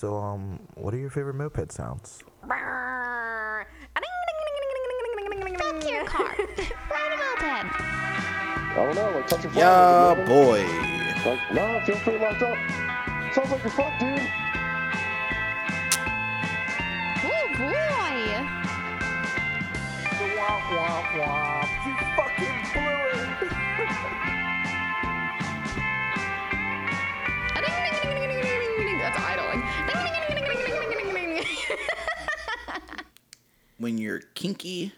So, um, what are your favorite moped sounds? Fuck your car. Ride a moped. I don't know, like touch your Yeah, phone. boy. Like, no, feel pretty locked up. Sounds like you're fucked, dude. Oh boy. Womp womp womp! When you're kinky,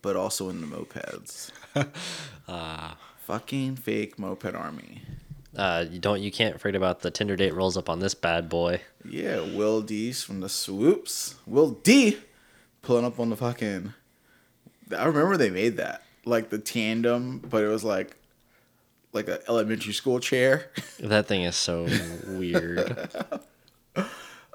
but also in the mopeds. Fucking fake moped army. Uh, you don't you can't forget about the Tinder date rolls up on this bad boy. Yeah, Will D's from the swoops. Will D pulling up on the fucking. I remember they made that like the tandem, but it was like like an elementary school chair. That thing is so weird.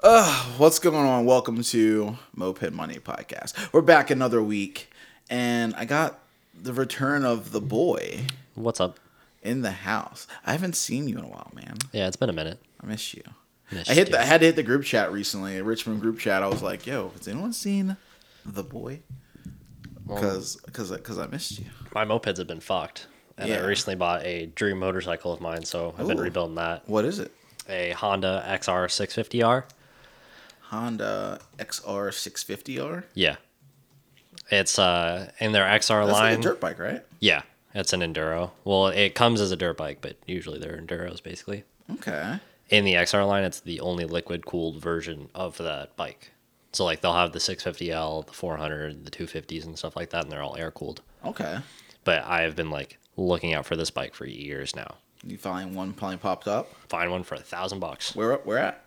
What's going on? Welcome to Moped Money Podcast. We're back another week, and I got the return of the boy What's up? in the house. I haven't seen you in a while, man. Yeah, it's been a minute. I miss you. Missed I hit. you. The, I had to hit the group chat recently, a Richmond group chat. I was like, "Yo, has anyone seen the boy?" Because because because I missed you. My mopeds have been fucked. And Yeah. I recently bought a dream motorcycle of mine, so I've been Ooh. rebuilding that. What is it? A Honda XR 650R. Honda XR 650R. Yeah. It's uh in their XR That's line. like a dirt bike, right? Yeah, it's an enduro. Well, it comes as a dirt bike, but usually they're enduros basically. Okay. In the XR line, it's the only liquid cooled version of that bike. So like they'll have the 650L, the 400, the 250s and stuff like that, and they're all air cooled. Okay. But I have been like looking out for this bike for years now. You find one finally popped up. Find one for a thousand bucks. Where where at?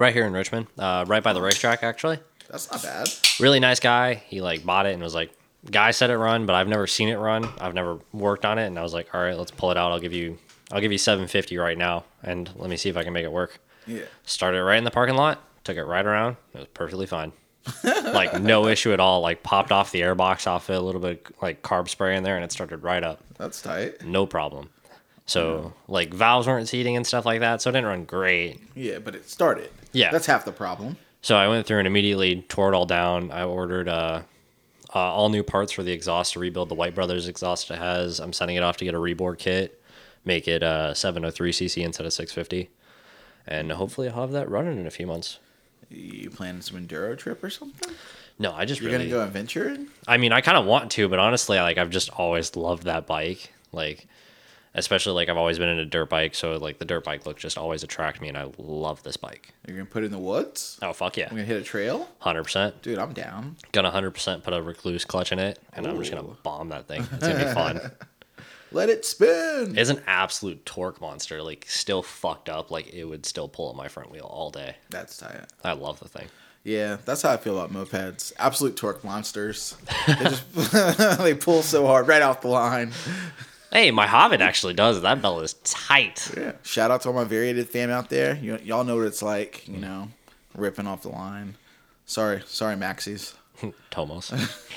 Right here in Richmond, uh, right by the racetrack actually. That's not bad. Really nice guy. He like bought it and was like, guy said it run, but I've never seen it run. I've never worked on it, and I was like, all right, let's pull it out. I'll give you, I'll give you 750 right now, and let me see if I can make it work. Yeah. Started right in the parking lot. Took it right around. It was perfectly fine. like no issue at all. Like popped off the airbox off it, a little bit like carb spray in there, and it started right up. That's tight. No problem. So like valves weren't seating and stuff like that, so it didn't run great. Yeah, but it started. Yeah. That's half the problem. So I went through and immediately tore it all down. I ordered uh, uh, all new parts for the exhaust to rebuild the White Brothers exhaust it has. I'm sending it off to get a rebore kit, make it uh, 703cc instead of 650, and hopefully I'll have that running in a few months. You planning some enduro trip or something? No, I just You're really. gonna go adventuring? I mean, I kind of want to, but honestly, like I've just always loved that bike. Like, especially like I've always been in a dirt bike, so like the dirt bike look just always attract me, and I love this bike. You're gonna put it in the woods? Oh fuck yeah, I'm gonna hit a trail? hundred percent. Dude, I'm down. Gonna hundred percent put a Rekluse clutch in it, and I'm just gonna bomb that thing. It's gonna be fun. Let it spin. It's an absolute torque monster. Like still fucked up. Like it would still pull at my front wheel all day. That's tight. I love the thing. Yeah, that's how I feel about mopeds. Absolute torque monsters. They just they pull so hard right off the line. Hey, my Hobbit actually does. That belt is tight. Yeah. Shout out to all my variated fam out there. You, y'all know what it's like, you know, ripping off the line. Sorry, sorry, Maxis. Tomos.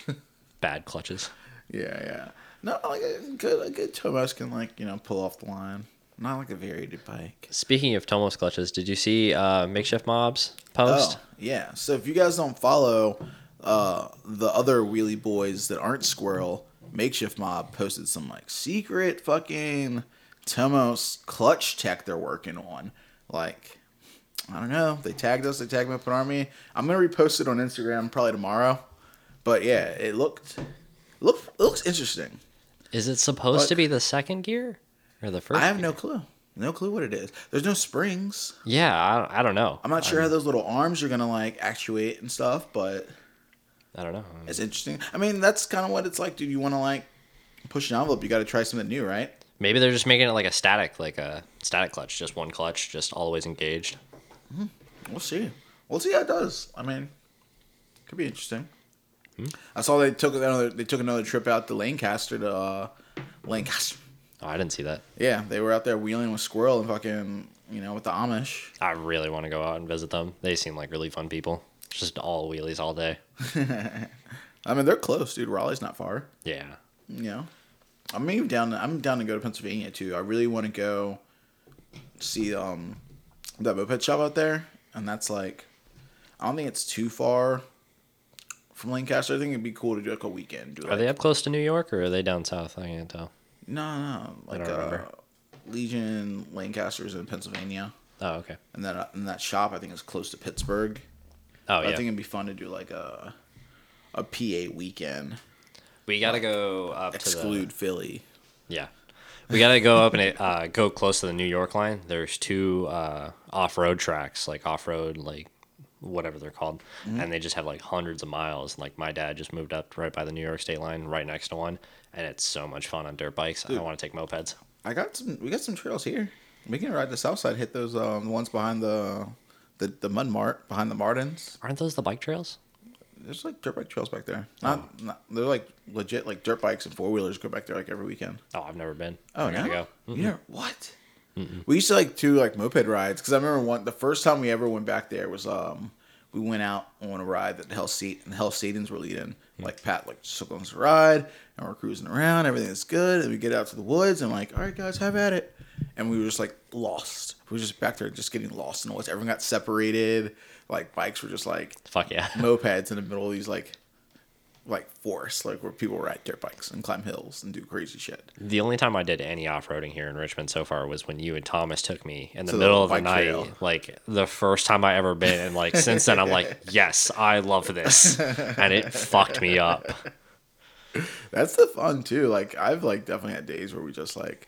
Bad clutches. Yeah, yeah. No, like a good, a good Tomos can like you know pull off the line. Not like a variated bike. Speaking of Tomos clutches, did you see uh, Makeshift Mobs post? Oh, yeah. So if you guys don't follow uh, the other wheelie boys that aren't Squirrel, Makeshift Mob posted some like secret fucking Tomos clutch tech they're working on. Like, I don't know. They tagged us. They tagged Moped Army. I'm gonna repost it on Instagram probably tomorrow. But yeah, it looked look it looks interesting. Is it supposed to be the second gear or the first? I have gear? no clue. No clue what it is. There's no springs. Yeah, I, I don't know. I'm not sure how those little arms are gonna like actuate and stuff, but I don't know. It's interesting. I mean, that's kind of what it's like, dude. You want to like push an envelope, you got to try something new, right? Maybe they're just making it like a static, like a static clutch, just one clutch, just always engaged. We'll see. We'll see how it does. I mean, could be interesting. I saw they took another they took another trip out to Lancaster to uh, Lancaster. Oh, I didn't see that. Yeah, they were out there wheeling with Squirrel and fucking you know with the Amish. I really want to go out and visit them. They seem like really fun people. Just all wheelies all day. I mean, they're close, dude. Raleigh's not far. Yeah. You know, I'm even down. To, I'm down to go to Pennsylvania too. I really want to go see um that moped shop out there and that's like, I don't think it's too far from Lancaster. I think it'd be cool to do like a weekend. Do Are they up close to New York or are they down south? I can't tell. No, no, like don't uh. Legion Lancaster's in Pennsylvania, Oh, okay. and that and that shop I think is close to Pittsburgh. Oh, But yeah. I think it'd be fun to do like a a PA weekend. we got to go up Exclude to Philly. the. Yeah. We got to go up and uh, go close to the New York line. There's two uh, off road tracks, like off road, like whatever they're called. Mm-hmm. And they just have like hundreds of miles. Like my dad just moved up right by the New York state line, right next to one. And it's so much fun on dirt bikes. I want to take mopeds. I got some. We got some trails here. We can ride the south side. Hit those um, ones behind the the the Mud Mart behind the Martins. Aren't those the bike trails? There's like dirt bike trails back there. Not, not they're like legit like dirt bikes and four wheelers go back there like every weekend. Oh, I've never been. Oh, no? go. You never what? We used to like do like moped rides because I remember one the first time we ever went back there was um we went out on a ride that the Hell State and the Hell Satans were leading. Like Pat like took us a ride and we're cruising around, everything's good, and we get out to the woods and like, all right guys, have at it. And we were just like lost. We were just back there just getting lost the woods. Everyone got separated. Like bikes were just like Fuck yeah. mopeds in the middle of these like like forests, like where people ride dirt bikes and climb hills and do crazy shit. The only time I did any off roading here in Richmond so far was when you and Thomas took me in the To the middle of the night. trail. Like the first time I ever been, and like since then I'm like, yes, I love this, and it fucked me up. That's the fun too. Like I've like definitely had days where we just like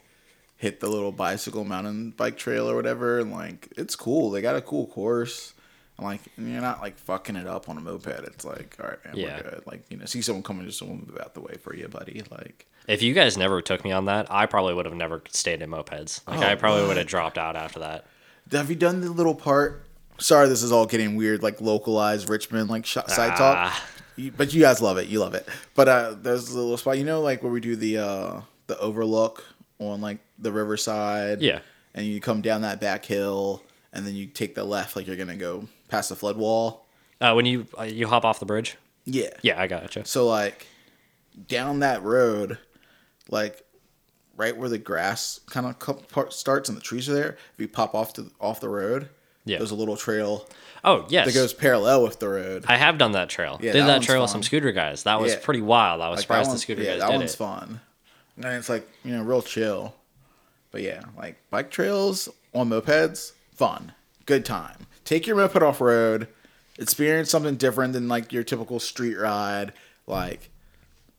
hit the little bicycle mountain bike trail or whatever, and like it's cool. They got a cool course. And like and you're not like fucking it up on a moped. It's like, all right, man, Yeah. we're good. Like, you know, see someone coming, just someone move out the way for you, buddy. Like If you guys never took me on that, I probably would have never stayed in mopeds. Like Oh, I probably would have dropped out after that. have you done the little part? Sorry, this is all getting weird, like localized Richmond, like sh- side talk. Ah. You, but you guys love it. You love it. But uh, there's a little spot, you know, like where we do the uh, the overlook on like the riverside. Yeah. And you come down that back hill, and then you take the left, like you're gonna go past the flood wall. Uh, when you uh, you hop off the bridge, Yeah. yeah, I gotcha. So like down that road, like right where the grass kind of starts and the trees are there. If you pop off to off the road, Yeah. there's a little trail Oh yes, that goes parallel with the road. I have done that trail. Yeah, did that that, trail with some scooter guys. That was Yeah. pretty wild. I was Like, surprised the scooter yeah, guys that did one's it. fun. And it's like you know, real chill. But yeah, like bike trails on mopeds, fun, good time. Take your moped off road, experience something different than like your typical street ride. Like,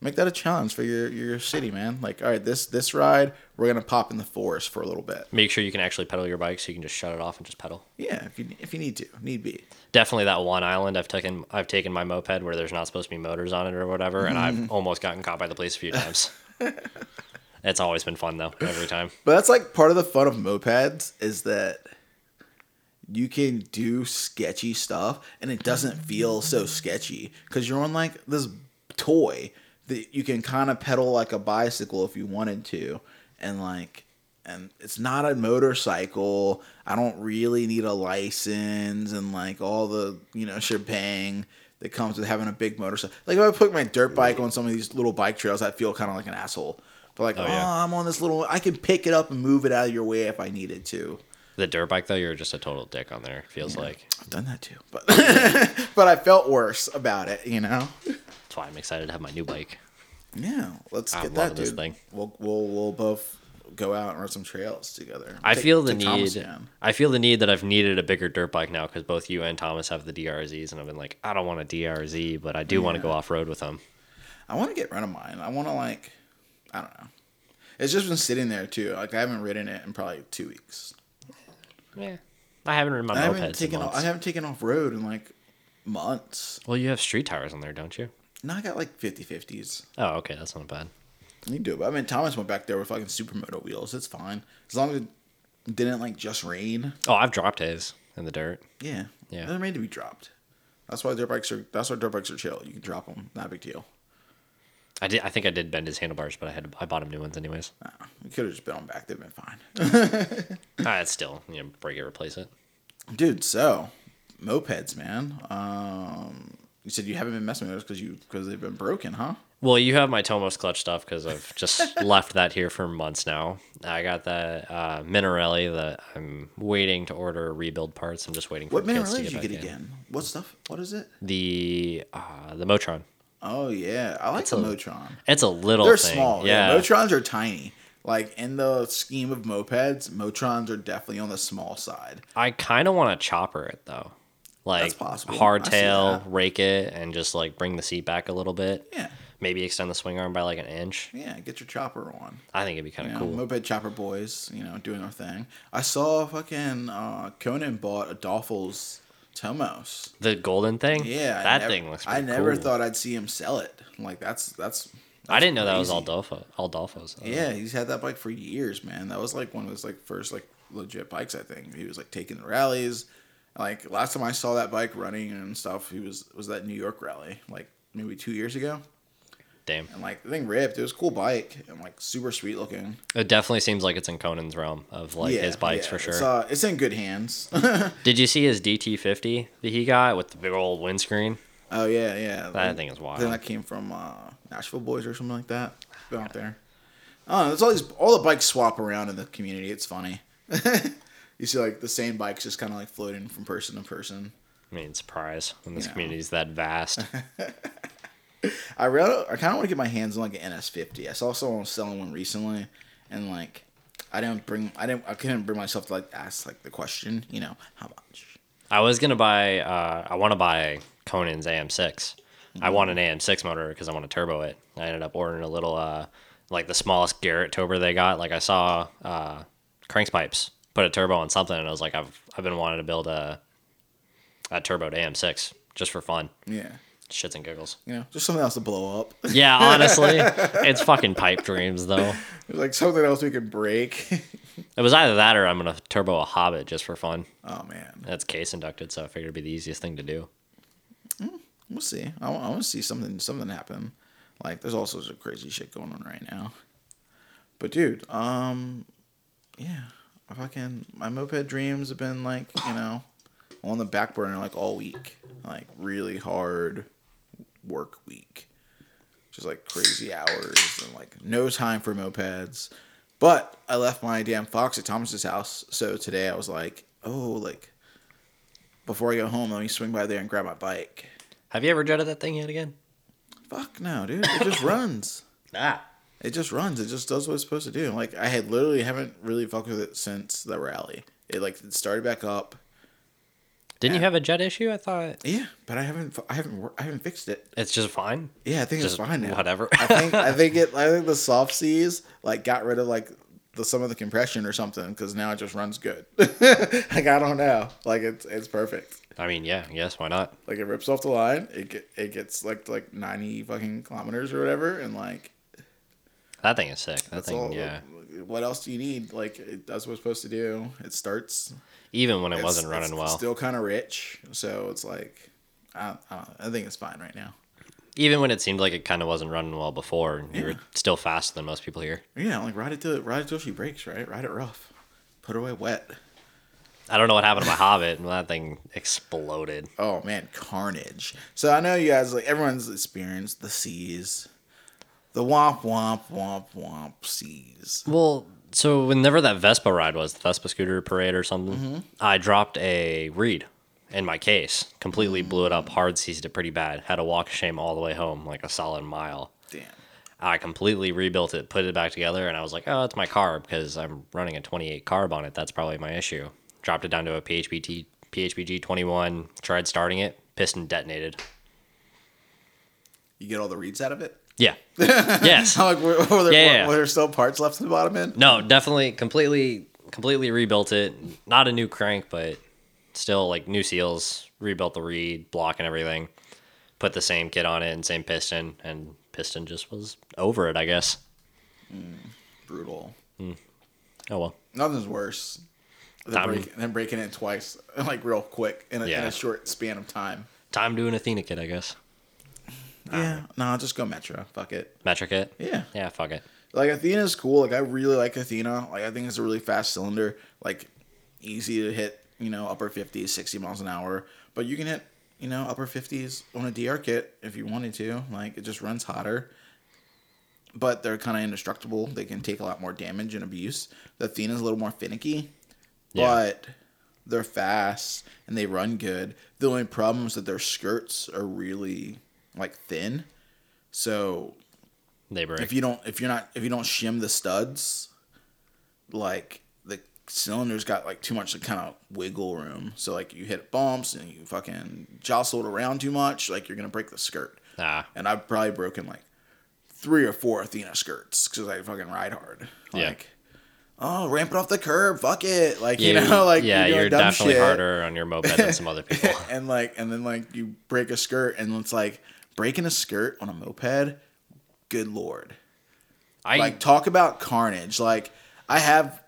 make that a challenge for your your city, man. Like, all right, this this ride, we're gonna pop in the forest for a little bit. Make sure you can actually pedal your bike, so you can just shut it off and just pedal. Yeah, if you if you need to, need be. Definitely that one island I've taken. I've taken my moped where there's not supposed to be motors on it or whatever, and I've mm-hmm. almost gotten caught by the police a few times. it's always been fun though, every time. But that's like part of the fun of mopeds is that you can do sketchy stuff and it doesn't feel so sketchy because you're on like this toy that you can kind of pedal like a bicycle if you wanted to and like and it's not a motorcycle i don't really need a license and like all the you know shebang that comes with having a big motorcycle like if i put my dirt bike on some of these little bike trails i feel kind of like an asshole but like oh, yeah. i'm on this little i can pick it up and move it out of your way if i needed to The dirt bike though, you're just a total dick on there. it Feels like I've done that too, but but I felt worse about it. You know. that's why I'm excited to have my new bike. Yeah, let's I'm get that, loving this dude. thing. We'll we'll we'll both go out and run some trails together. I Take- feel the need. I feel the need that I've needed a bigger dirt bike now because both you and Thomas have the DRZs, and I've been like, I don't want a DRZ, but I do want to go off road with them. I want to get rid of mine. I want to like, I don't know. It's just been sitting there too. Like I haven't ridden it in probably two weeks. Yeah, I haven't ridden my I haven't taken off. I haven't taken off road in like months. Well, you have street tires on there, don't you? No, I got like 50 50s. Oh, okay, that's not bad. You do it. But I mean, Thomas went back there with fucking supermoto wheels. It's fine as long as it didn't like just rain. Oh, I've dropped his in the dirt. Yeah, Yeah. They're made to be dropped. That's why dirt bikes are. That's why dirt bikes are chill. You can drop them. Not a big deal. I did. I think I did bend his handlebars, but I had. I bought him new ones anyways. You could have just been on back. They've been fine. ah, it's still you know break it, replace it. Dude, so mopeds, man. Um, You said you haven't been messing with those because you because they've been broken, huh? Well, you have my Tomos clutch stuff because I've just left that here for months now. I got the uh, Minarelli that I'm waiting to order rebuild parts. I'm just waiting for What the man kits to did you get in. again? What stuff? What is it? The uh, the Motron. Oh yeah, I like It's the a- Motron. It's a little. They're thing. small. Yeah. Yeah. Motrons are tiny. Like in the scheme of mopeds, Motrons are definitely on the small side. I kind of want to chopper it though. Like possible. Hardtail, rake it, and just like bring the seat back a little bit. Yeah. Maybe extend the swing arm by like an inch. Yeah, get your chopper on. I think it'd be kind You of know, cool. moped chopper boys, you know, doing our thing. I saw fucking uh, Conan bought Adolfo's Tomos. The golden thing. Yeah, that never- thing looks. I never cool. thought I'd see him sell it. Like that's that's. I didn't know that was crazy. Aldolfo. Aldolfo's. Yeah, he's had that bike for years, man. That was like one of his like first like legit bikes. I think he was like taking the rallies. Like last time I saw that bike running and stuff, he was was that New York rally like maybe two years ago. Damn. And like the thing ripped. It was a cool bike and like super sweet looking. It definitely seems like it's in Conan's realm of like yeah, his bikes yeah, for sure. It's, uh, it's in good hands. Did you see his DT50 that he got with the big old windscreen? oh yeah, yeah. That thing is wild. I think that came from uh, Nashville Boys or something like that. Go out there. Don't. There's all these all the bikes swap around in the community. It's funny. you see like the same bikes just kind of like floating from person to person. I mean, surprise when this You know. community is that vast. I really, I kind of want to get my hands on like an NS50. I saw someone selling one recently, and like, I didn't bring, I didn't, I couldn't bring myself to like ask like the question, you know, how much? I was gonna buy. Uh, I want to buy Conan's AM6. I want an AM6 motor because I want to turbo it. I ended up ordering a little, uh, like the smallest Garrett turbo they got. Like I saw uh, Cranks Pipes put a turbo on something, and I was like, I've I've been wanting to build a a turbo to AM6 just for fun, Yeah, shits and giggles. you know, just something else to blow up, Yeah, honestly, it's fucking pipe dreams though. like something else we could break. It was either that or I'm gonna turbo a Hobbit just for fun. oh man, That's case inducted, so I figured it'd be the easiest thing to do. we'll see. I, want to see something, something happen. Like, there's all sorts of crazy shit going on right now. But dude, um, yeah, I fucking my moped dreams have been like, you know, on the back burner like all week, like really hard work week, just like crazy hours and like no time for mopeds. But I left my damn Fox at Thomas's house, so today I was like, oh, like before I go home, let me swing by there and grab my bike. Have you ever jetted that thing yet again? Fuck no, dude, it just runs. Ah. It just runs. It just does what it's supposed to do. Like I had literally haven't really fucked with it since the rally. It like started back up. Didn't you have a jet issue? I thought Yeah, but I haven't. I haven't. I haven't fixed it. it's just fine. Yeah, I think Just it's fine now. whatever. I think. I think it. I think the soft seize like got rid of like the some of the compression or something because now it just runs good. like I don't know. Like it's it's perfect. I mean, yeah, yes, why not? Like it rips off the line. It get it gets like like ninety fucking kilometers or whatever, and like That thing is sick. That that's thing, all. yeah. What else do you need? Like it does what it's supposed to do. It starts. Even when it wasn't running well. Still kind of rich, so it's like, I, I, I think it's fine right now. Even when it seemed like it kind of wasn't running well before, you were still faster than most people here. Yeah, like ride it till ride it till she breaks, right? Ride it rough, put her away wet. I don't know what happened to my Hobbit, and that thing exploded. Oh man, carnage! So I know you guys like everyone's experienced the seize, the womp womp womp womp seize. Well, so whenever that Vespa ride was, the Vespa scooter parade or something, Mm-hmm. I dropped a reed in my case, completely blew it up, hard seized it pretty bad. Had to walk of shame all the way home, like a solid mile. Damn. I completely rebuilt it, put it back together, and I was like, oh, it's my carb because I'm running a 28 carb on it. That's probably my issue. Dropped it down to a PHBT, PHBG 21, tried starting it, piston detonated. You get all the reeds out of it. Yeah. yes. Like were, were, there, Yeah, yeah. were there still parts left in the bottom end? No, definitely completely completely rebuilt it. Not a new crank, but still like new seals, rebuilt the reed, block and everything. Put the same kit on it and same piston and piston just was over it, I guess. Mm, brutal. Mm. Oh well. Nothing's worse than, break, than breaking it twice, like real quick in a, in Yeah. a short span of time. Time doing Athena kit, I guess. Yeah, no, just go Metro. Fuck it. Metrakit. Yeah. Yeah, fuck it. Like Athena's cool. Like I really like Athena. Like I think it's a really fast cylinder. Like easy to hit, you know, upper 50s, 60 miles an hour. But you can hit you know, upper 50s on a DR kit if you wanted to. Like, it just runs hotter. But they're kind of indestructible. They can take a lot more damage and abuse. The Athena's a little more finicky, Yeah. but they're fast and they run good. The only problem is that their skirts are really like thin. So They break. if you don't if you're not if you don't shim the studs like the cylinder's got like too much kind of wiggle room so like you hit bumps and you fucking jostle it around too much like you're gonna break the skirt ah, and i've probably broken like three or four athena skirts because i fucking ride hard Yeah. like oh ramp it off the curb fuck it like yeah, you know like yeah, you're dumb definitely shit. harder on your moped than some other people. and like and then like you break a skirt and it's like breaking a skirt on a moped? Good lord. I like talk about carnage. Like i have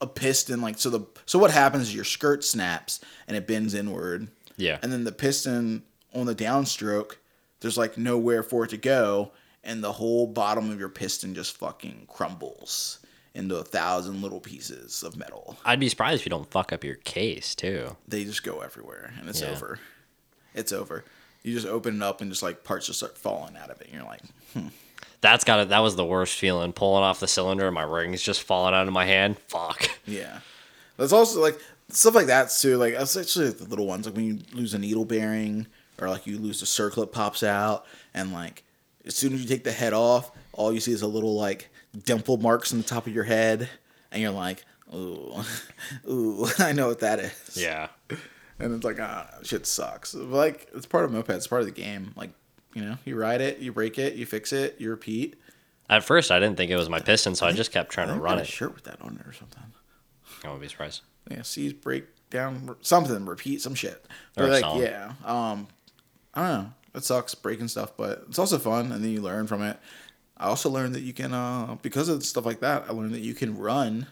a piston like so the so what happens is your skirt snaps and it bends inward. Yeah, and then the piston on the downstroke there's like nowhere for it to go and the whole bottom of your piston just fucking crumbles into a thousand little pieces of metal. I'd be surprised if you don't fuck up your case too. they just go everywhere and it's Yeah. over. It's over you just open it up and just like parts just start falling out of it and you're like hmm. That's got it. That was the worst feeling. Pulling off the cylinder, and my rings just falling out of my hand. Fuck. Yeah. That's also like stuff like that too. Like especially like, the little ones, like when you lose a needle bearing or like you lose the circlip pops out, and like as soon as you take the head off, all you see is a little like dimple marks on the top of your head, and you're like, ooh, ooh, I know what that is. Yeah. And it's like, ah, shit sucks. But, like it's part of moped. It's part of the game. Like you know, you ride it, you break it, you fix it, you repeat. At first, I didn't think it was my piston, so I just kept I trying to run a it. shirt with that on it or something. I wouldn't be surprised. yeah, C's break down something, repeat some shit. Or like, song. yeah, um, I don't know. It sucks breaking stuff, but it's also fun, and then you learn from it. I also learned that you can, uh, because of stuff like that, I learned that you can run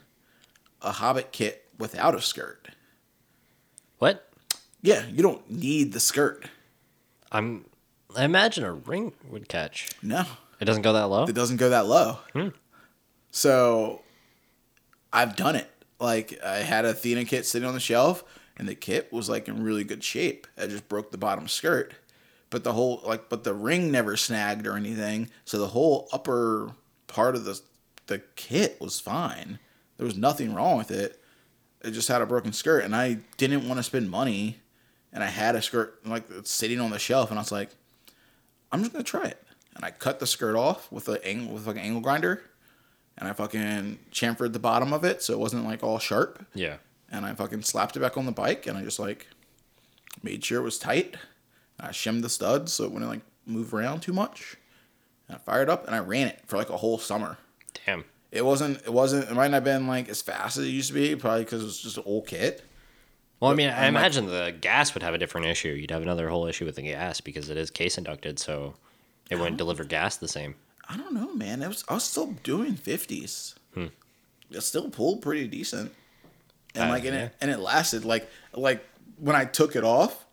a Hobbit kit without a skirt. What? Yeah, you don't need the skirt. I'm. I imagine a ring would catch. No, It doesn't go that low. it doesn't go that low. Hmm. So I've done it. Like I had a Athena kit sitting on the shelf, and the kit was like in really good shape. I just broke the bottom skirt, but the whole like, but the ring never snagged or anything. So the whole upper part of the the kit was fine. There was nothing wrong with it. It just had a broken skirt, and I didn't want to spend money. And I had a skirt like sitting on the shelf, and I was like, I'm just gonna try it. And I cut the skirt off with a angle with like an angle grinder, and I fucking chamfered the bottom of it so it wasn't like all sharp. yeah. And I fucking slapped it back on the bike, and I just like made sure it was tight. I shimmed the studs so it wouldn't like move around too much. And I fired up and I ran it for like a whole summer. Damn. It wasn't. It wasn't. It might not have been like as fast as it used to be, probably because it was just an old kit. Well, I mean, I I'm like- imagine the gas would have a different issue. You'd have another whole issue with the gas because it is case inducted, so it wouldn't deliver gas the same. I don't know, man. It was I was still doing fifties. It still pulled pretty decent, and Uh, like and yeah. it and it lasted like like when I took it off,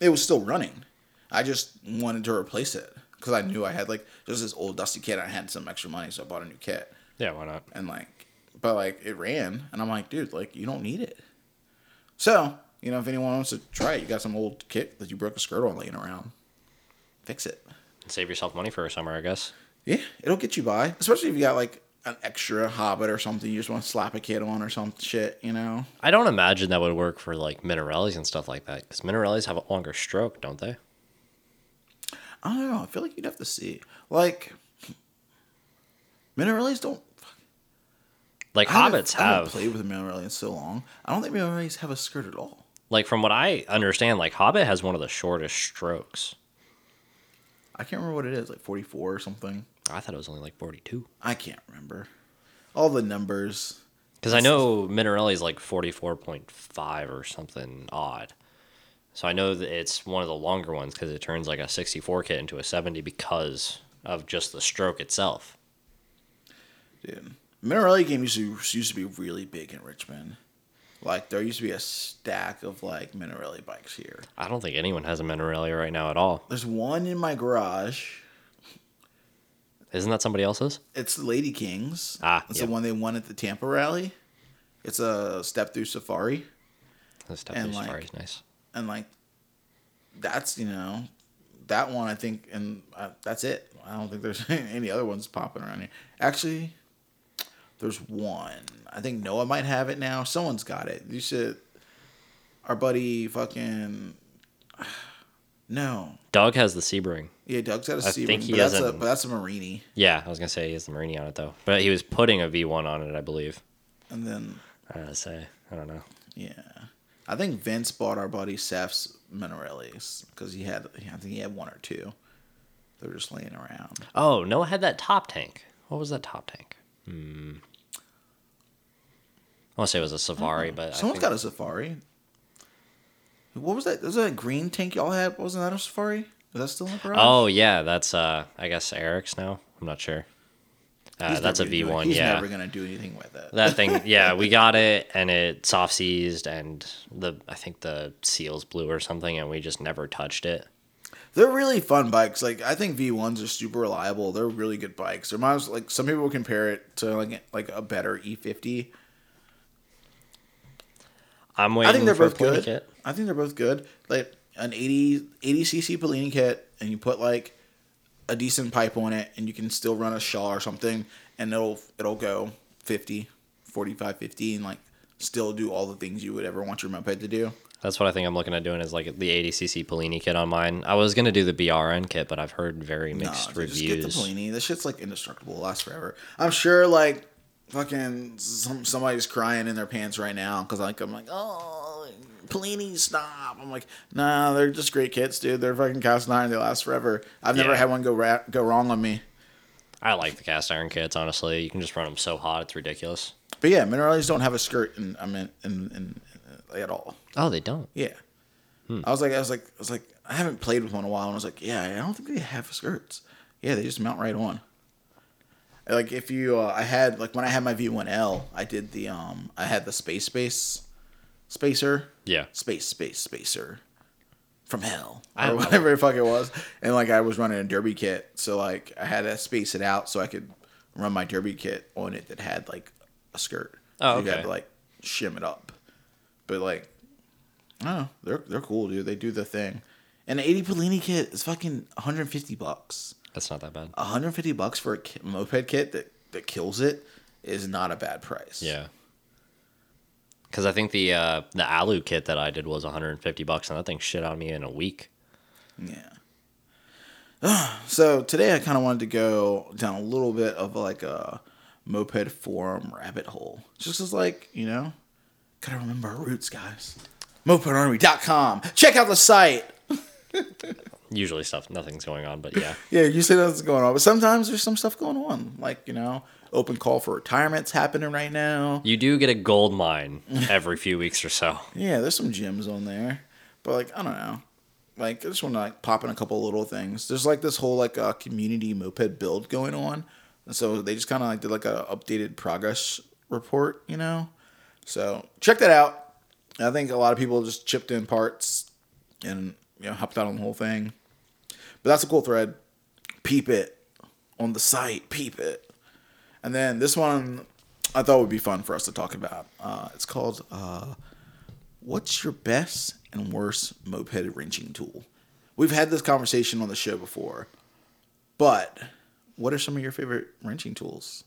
it was still running. I just wanted to replace it because I knew I had like just this old dusty kit. I had some extra money, so I bought a new kit, Yeah, why not? and like, but like it ran, and I'm like, dude, like you don't need it. So you know, if anyone wants to try it, you got some old kit that you broke a skirt on laying around, fix it. And save yourself money for a summer, I guess. Yeah, it'll get you by, especially if you got like an extra Hobbit or something. You just want to slap a kid on or some shit, you know? I don't imagine that would work for like Minarellis and stuff like that because Minarellis have a longer stroke, don't they? I don't know. I feel like you'd have to see. Like, Minarellis don't. Like I hobbits I haven't played with a Minarelli in so long. I don't think Minarellis have a skirt at all. like from what I understand, like Hobbit has one of the shortest strokes. I can't remember what it is, like 44 or something. I thought it was only like 42. I can't remember. All the numbers. Because I know Minarelli is like 44.5 or something odd. So I know that it's one of the longer ones because it turns like a 64 kit into a 70 because of just the stroke itself. Dude. Minarelli game used to, used to be really big in Richmond. Like, there used to be a stack of, like, Minarelli bikes here. I don't think anyone has a Minarelli right now at all. There's one in my garage. Isn't that somebody else's? It's the Lady Kings. Ah, it's yep. the one they won at the Tampa rally. It's a step through safari, stuff And, is like- Safari's nice. and like that's you know that one I think, and uh, that's it. I don't think there's any other ones popping around here. Actually, there's one. I think Noah might have it now. Someone's got it. You should. Our buddy fucking. No. Doug has the Sebring. Yeah, Doug's got a I Sebring, think he but that's a but that's a Morini. Yeah, I was gonna say he has the Morini on it though, but he was putting a V1 on it, I believe. And then I don't say. I don't know. yeah, I think Vince bought our buddy Seth's Minarellis because he had I think he had one or two. They're just laying around. Oh, Noah had that top tank. What was that top tank? Hmm. I want to say it was a Safari, but I Someone's think- got a Safari. What was that? Was that a green tank y'all had? Wasn't that a Safari? Is that still in the garage? Oh yeah, that's uh, I guess Eric's now. I'm not sure. Uh, that's a never gonna do it. V1. He's yeah, never gonna do anything with it. that thing. Yeah, we got it, and it soft seized, and the I think the seals blew or something, and we just never touched it. They're really fun bikes. Like I think V1s are super reliable. They're really good bikes. They're miles like some people compare it to like like a better E E50. I'm waiting. I think they're both good. Kit. I think they're both good. Like an 80 80 cc Polini kit, and you put like a decent pipe on it, and you can still run a Shaw or something, and it'll it'll go 50, 45, 50, and like still do all the things you would ever want your moped to do. That's what I think I'm looking at doing is like the 80cc Polini kit on mine. I was gonna do the BRN kit, but I've heard very Nah, mixed dude, just get the reviews. Polini. This shit's like indestructible. Lasts forever. I'm sure like fucking some somebody's crying in their pants right now because like I'm like oh Polini stop. I'm like nah, they're just great kits, dude. They're fucking cast iron. They last forever. I've never Yeah. had one go ra- go wrong on me. I like the cast iron kits. Honestly, you can just run them so hot, it's ridiculous. But yeah, Minarellis don't have a skirt in I mean in, in, in at all. Oh, they don't. Yeah. Hmm. I was like I was like I was like I haven't played with one in a while and I was like yeah I don't think they have skirts. Yeah, they just mount right on. Like if you uh, I had like when I had my V1L, I did the um I had the space space spacer Yeah. space space spacer from hell I or whatever the fuck it was, and like I was running a derby kit, so like I had to space it out so I could run my derby kit on it that had like a skirt. Oh, So You had to like shim it up, but like I don't know, they're they're cool, dude. They do the thing. And the 80 Polini kit is fucking 150 bucks. That's not that bad. 150 bucks for a kit, moped kit that that kills it is not a bad price. Yeah. Because I think the uh, the alu kit that I did was 150 bucks, and that thing shit on me in a week. Yeah. So today I kind of wanted to go down a little bit of like a moped forum rabbit hole. Just as like, you know, gotta remember our roots, guys. MopedArmy.com. Check out the site. Usually stuff, nothing's going on, but yeah. Yeah, you say that's going on, but sometimes there's some stuff going on. Like, you know, open call for retirement's happening right now. You do get a gold mine every few weeks or so. Yeah, there's some gems on there, but like I don't know. Like I just want to like pop in a couple little things. There's like this whole like uh, community moped build going on, and so they just kind of like did like a updated progress report, you know. So check that out. I think a lot of people just chipped in parts and you know hopped out on the whole thing. But that's a cool thread. Peep it on the site. Peep it. And then this one I thought would be fun for us to talk about. Uh, it's called uh, What's Your Best and Worst Moped Wrenching Tool? We've had this conversation on the show before, but what are some of your favorite wrenching tools?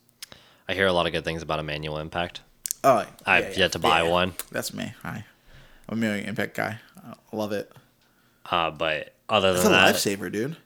I hear a lot of good things about a manual impact. Oh, yeah, I've yeah, yet to buy yeah. one. That's me. Hi. I'm a manual impact guy. I love it. Uh, but other It's than a that, lifesaver, dude.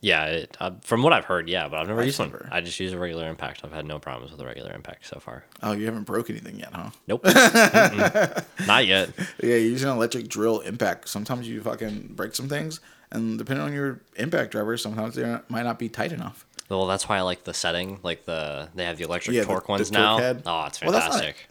yeah, it, uh, from what I've heard, yeah, but I've never used one. I just use a regular impact. I've had no problems with a regular impact so far. Oh, you haven't broke anything yet, huh? Nope, not yet. Yeah, you use an electric drill impact. Sometimes you fucking break some things, and depending on your impact driver, sometimes they might not be tight enough. Well, that's why I like the setting. Like the they have the electric Yeah, torque the ones torque now. head. Oh, it's Well, that's not- fantastic.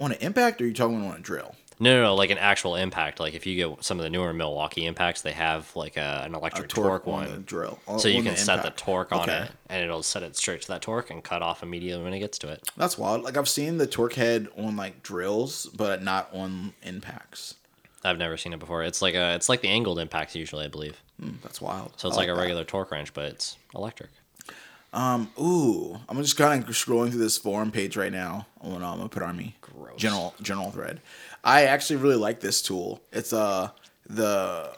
On an impact, or are you talking on a drill? No, no, no, like an actual impact. Like if you get some of the newer Milwaukee impacts, they have like a, an electric torque, on the one. drill. So you can the set the torque on Okay. it, and it'll set it straight to that torque and cut off immediately when it gets to it. That's wild. Like I've seen the torque head on like drills, but not on impacts. I've never seen it before. It's like a, it's like the angled impacts usually, I believe. Hmm, that's wild. So it's I like, a that. regular torque wrench, but it's electric. Um, Ooh, I'm just kind of scrolling through this forum page right now on um, Moped Army Gross. general general thread. I actually really like this tool. It's uh the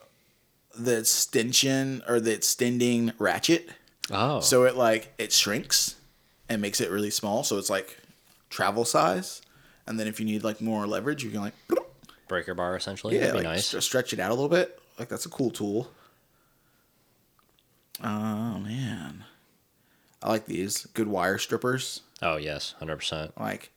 the extension or the extending ratchet. Oh, So it like it shrinks and makes it really small. So it's like travel size. And then if you need like more leverage, you can like breaker bar essentially. yeah, That'd be like nice. st- stretch it out a little bit. Like that's a cool tool. Oh man, I like these good wire strippers. Oh yes, hundred percent. Like,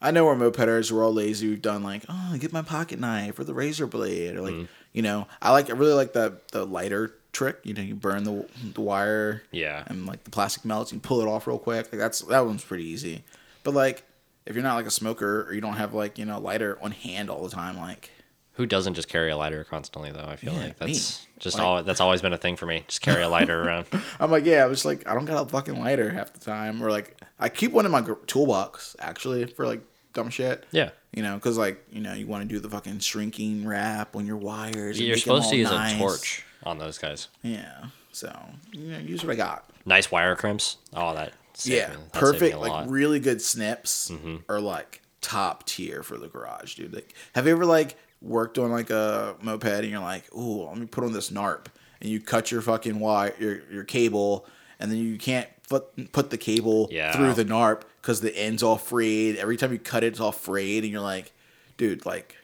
I know we're mopeders. We're all lazy. We've done like, oh, get my pocket knife or the razor blade, or like, Mm-hmm. you know, I like. I really like the the lighter trick. You know, you burn the the wire. Yeah. And like the plastic melts, you pull it off real quick. Like that's that one's pretty easy. But like, if you're not like a smoker or you don't have like you know lighter on hand all the time, like Who doesn't just carry a lighter constantly though? I feel Yeah, like that's me. just Like- all. That's always been a thing for me. Just carry a lighter around. I'm like, yeah, I was like, I don't got a fucking lighter half the time, or like, I keep one in my toolbox actually for like dumb shit. Yeah. You know, because like you know, you want to do the fucking shrinking wrap on your wires. You're supposed to use nice. a torch on those guys. Yeah. So you know, use what I got. Nice wire crimps. Oh, that. yeah, me- that perfect. Like. Mm-hmm. really good snips are like top tier for the garage, dude. Like, have you ever like worked on like a moped and you're like, ooh, let me put on this NARP, and you cut your fucking wire, your your cable, and then you can't put put the cable Yeah. through the NARP because the end's all frayed. Every time you cut it, it's all frayed, and you're like, dude, like,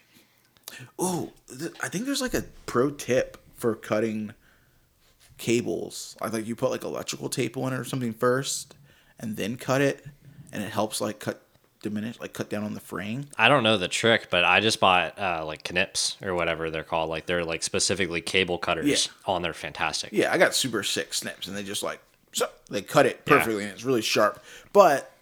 ooh, th- I think there's like a pro tip for cutting cables. I think you put like electrical tape on it or something first, and then cut it, and it helps like cut diminish, like cut down on the fraying. I don't know the trick, but I just bought uh, like Knips or whatever they're called. Like they're like specifically cable cutters. Yeah. And they're fantastic. Yeah, I got super sick snips, and they just like so they cut it Yeah. perfectly, and it's really sharp. But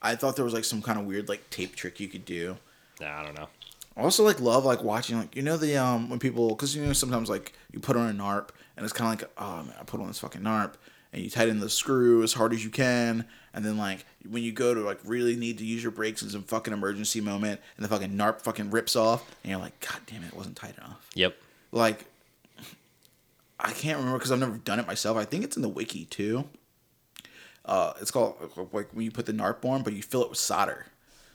I thought there was like some kind of weird like tape trick you could do. Yeah, I don't know. I also like love like watching like you know the um when people because you know sometimes like you put on a narp and it's kind of like oh man I put on this fucking narp and you tighten the screw as hard as you can and then like when you go to like really need to use your brakes in some fucking emergency moment and the fucking narp fucking rips off and you're like god damn it it wasn't tight enough. Yep. like I can't remember because I've never done it myself. I think it's in the wiki too. Uh it's called like when you put the narp on but you fill it with solder.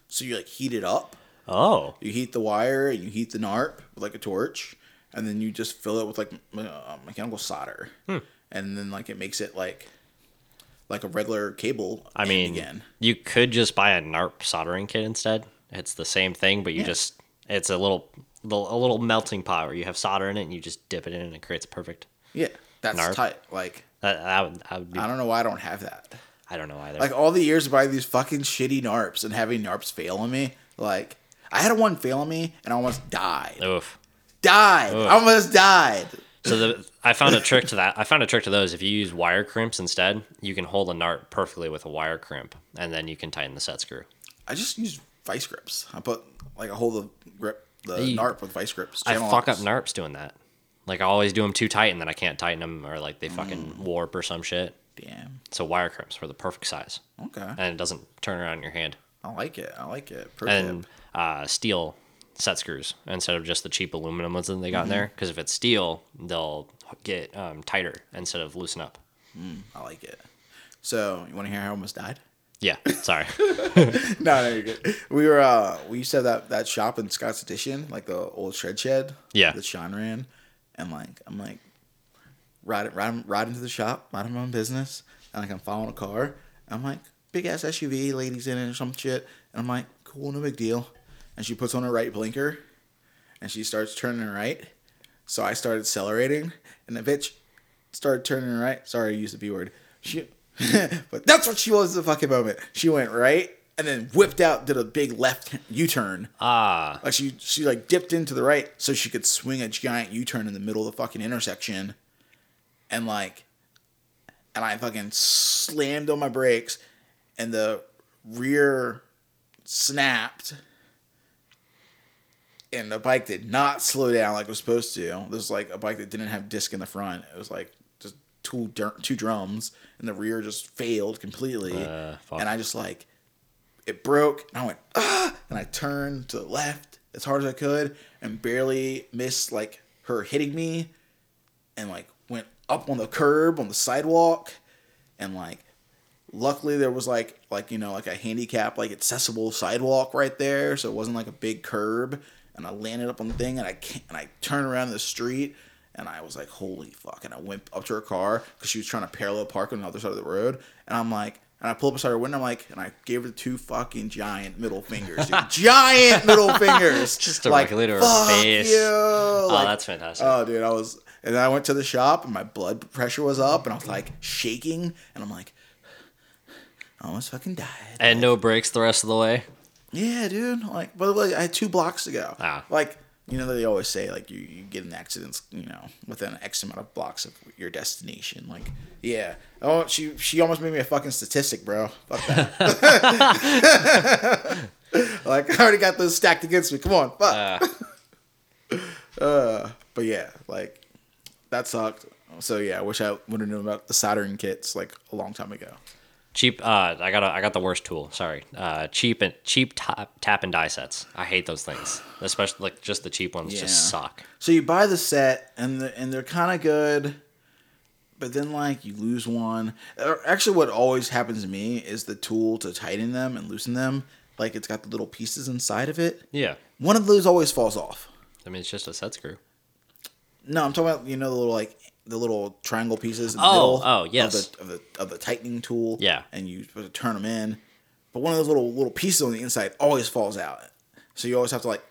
So you like heat it up. Oh, you heat the wire and you heat the narp with like a torch, and then you just fill it with like uh, mechanical solder, Hmm. And then like it makes it like like a regular cable. I mean, again, you could just buy a NARP soldering kit instead. It's the same thing, but you Yeah. just it's a little a little melting pot where you have solder in it and you just dip it in and it creates perfect. yeah, that's Narp. tight. Like That, that would that would be. I don't know why I don't have that. I don't know either. Like all the years of buying these fucking shitty narps and having narps fail on me, like I had one fail on me and I almost died. Oof. Died. I almost died. So the, I found a trick to that. I found a trick to those. If you use wire crimps instead, you can hold a NARP perfectly with a wire crimp, and then you can tighten the set screw. I just use vice grips. I put like I hold the grip the Hey, narp with vice grips. I fuck up. NARPs doing that. Like I always do them too tight, and then I can't tighten them, or like they fucking Mm. warp or some shit. Damn. So wire crimps were the perfect size, Okay. and it doesn't turn around in your hand. I like it. I like it. Pro and uh, steel set screws instead of just the cheap aluminum ones that they got in Mm-hmm. there. Because if it's steel, they'll get um, tighter instead of loosen up. I like it. So you want to hear how I almost died? Yeah, sorry. no, no, you're good. We were uh we used to have that that shop in Scott's Addition, like the old shred shed. Yeah. That Sean ran. And like I'm like ride ride ride into the shop, mind my own business, and like I'm following a car. I'm like, big ass SUV, ladies in it or some shit. And I'm like, cool, no big deal. And she puts on her right blinker and she starts turning right. So I started accelerating and the bitch started turning right. Sorry, I used the B word. She but that's what she was the fucking moment. She went right and then whipped out, did a big left U turn. ah, Like she she like dipped into the right so she could swing a giant U turn in the middle of the fucking intersection. And like and I fucking slammed on my brakes and the rear snapped and the bike did not slow down like it was supposed to. This was like a bike that didn't have disc in the front. It was like just two dur- two drums, and the rear just failed completely. Uh, and I just like it broke, and I went ah, and I turned to the left as hard as I could, and barely missed like her hitting me, and like went up on the curb on the sidewalk, and like luckily there was like like you know like a handicap like accessible sidewalk right there so it wasn't like a big curb and i landed up on the thing and i can't, and i turned around the street And I was like, holy fuck. And I went up to her car because she was trying to parallel park on the other side of the road. And I'm like, and I pulled up beside her window. I'm like, and I gave her two fucking giant middle fingers, dude. giant middle fingers. Just like, directly to fuck face. You. Oh, Like, that's fantastic. Oh, dude, I was, and then I went to the shop, and my blood pressure was up, and I was like shaking, and I'm like, I almost fucking died. and no breaks the rest of the way. Yeah, dude. Like, but like, I had two blocks to go. Ah. Like, you know, they always say like you, you get in accidents, you know, within X amount of blocks of your destination. Like, yeah. Oh, she she almost made me a fucking statistic, bro. Fuck that. like, I already got those stacked against me. Come on, fuck. Uh, Uh, but yeah, like that sucked. So yeah, I wish I would have known about the soldering kits like a long time ago. Cheap. Uh, I got a, I got the worst tool. Sorry. Uh, cheap and cheap tap, tap and die sets. I hate those things, especially like just the cheap ones. Yeah. Just suck. So you buy the set and the, and they're kind of good, but then like you lose one. Actually, what always happens to me is the tool to tighten them and loosen them. Like it's got the little pieces inside of it. Yeah. One of those always falls off. I mean, it's just a set screw. No, I'm talking about you know the little like the little triangle pieces. In the Oh, middle oh, yes. Of the, of the of the tightening tool. Yeah. and you supposed to turn them in, but one of those little little pieces on the inside always falls out. So you always have to like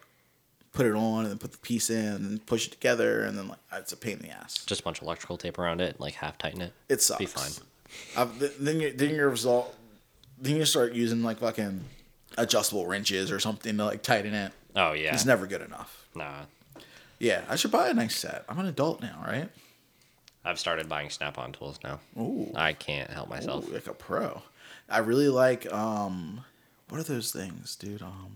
put it on and then put the piece in and push it together and then like it's a pain in the ass. Just a bunch of electrical tape around it, like half tighten it. It sucks. Be fine. I've, th- then you then your result. Then you start using like fucking adjustable wrenches or something to like tighten it. Oh yeah. It's never good enough. Nah. Yeah, I should buy a nice set. I'm an adult now, right? I've started buying Snap-on tools now. Ooh. I can't help myself. Ooh, like a pro. I really like um what are those things, dude? Um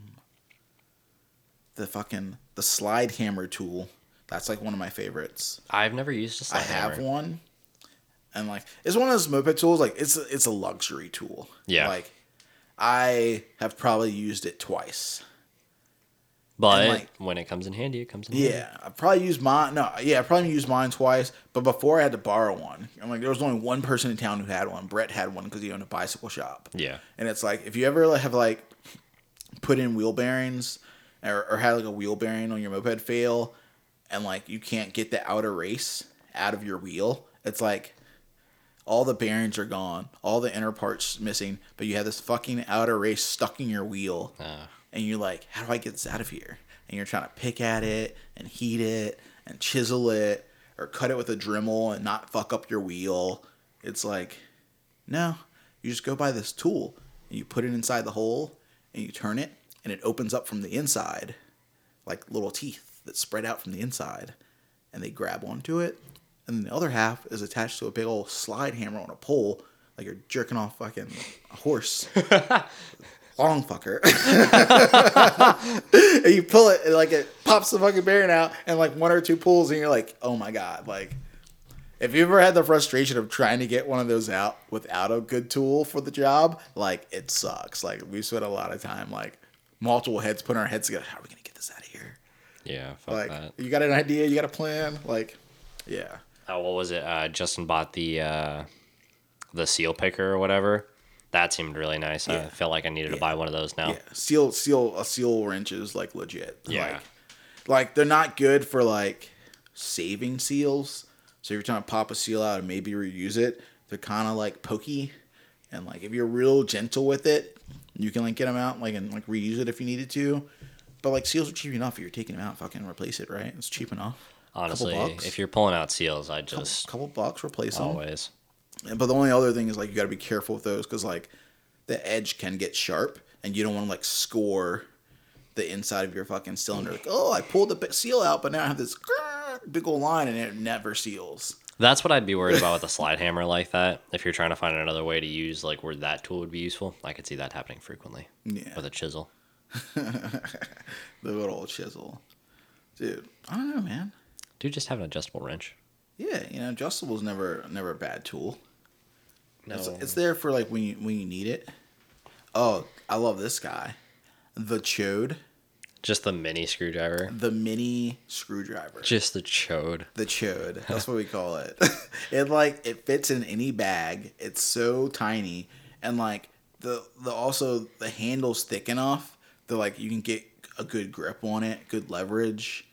the fucking the slide hammer tool. That's like one of my favorites. I've never used a slide hammer. I have hammer. one. And like it's one of those moped tools like it's a, it's a luxury tool. Yeah. Like I have probably used it twice. But like- when it comes in handy, it comes in handy. Yeah, I probably used mine. No, yeah, I probably used mine twice. But before I had to borrow one. I'm like, there was only one person in town who had one. Brett had one because he owned a bicycle shop. Yeah. And it's like if you ever have like put in wheel bearings or, or had like a wheel bearing on your moped fail, and like you can't get the outer race out of your wheel, it's like all the bearings are gone, all the inner parts missing, but you have this fucking outer race stuck in your wheel Uh, and you're like, how do I get this out of here? And you're trying to pick at it and heat it and chisel it or cut it with a Dremel and not fuck up your wheel. It's like, no, you just go buy this tool and you put it inside the hole and you turn it and it opens up from the inside like little teeth that spread out from the inside and they grab onto it. And the other half is attached to a big old slide hammer on a pole like you're jerking off fucking a horse. Long fucker. and you pull it and like it pops the fucking bearing out and like one or two pulls and you're like, oh my god, like if you ever had the frustration of trying to get one of those out without a good tool for the job, like it sucks. Like we spent a lot of time like multiple heads putting our heads together. How are we gonna get this out of here? yeah, fuck Like that. you got an idea, you got a plan, like yeah. Oh, what was it? Uh, Justin bought the uh, the seal picker or whatever. That seemed really nice. I Yeah. felt like I needed to buy one of those now. Yeah, seal seal a seal wrench is like legit. Yeah. Like, like they're not good for like saving seals. So if you're trying to pop a seal out and maybe reuse it, they're kind of like pokey. And like if you're real gentle with it, you can like get them out like and like reuse it if you needed to. But like seals are cheap enough. If you're taking them out, fucking replace it, right? It's cheap enough. Honestly, if you're pulling out seals, I just a couple bucks, replace them. always. But the only other thing is like you got to be careful with those because like the edge can get sharp, and you don't want to like score the inside of your fucking cylinder. Like, oh, I pulled the seal out, but now I have this big old line, and it never seals. That's what I'd be worried about with a slide hammer like that. If you're trying to find another way to use like where that tool would be useful, I could see that happening frequently Yeah, with a chisel. the good old chisel, dude. I don't know, man. Dude, just have an adjustable wrench. Yeah, you know, adjustable's never never a bad tool. No, It's, it's there for like when you when you need it. Oh, I love this guy, the Chode, just the mini screwdriver. the mini screwdriver. Just the chode. The chode. That's what we call it. it like it fits in any bag. It's so tiny, and like the the also the handle's thick enough that like you can get a good grip on it, good leverage.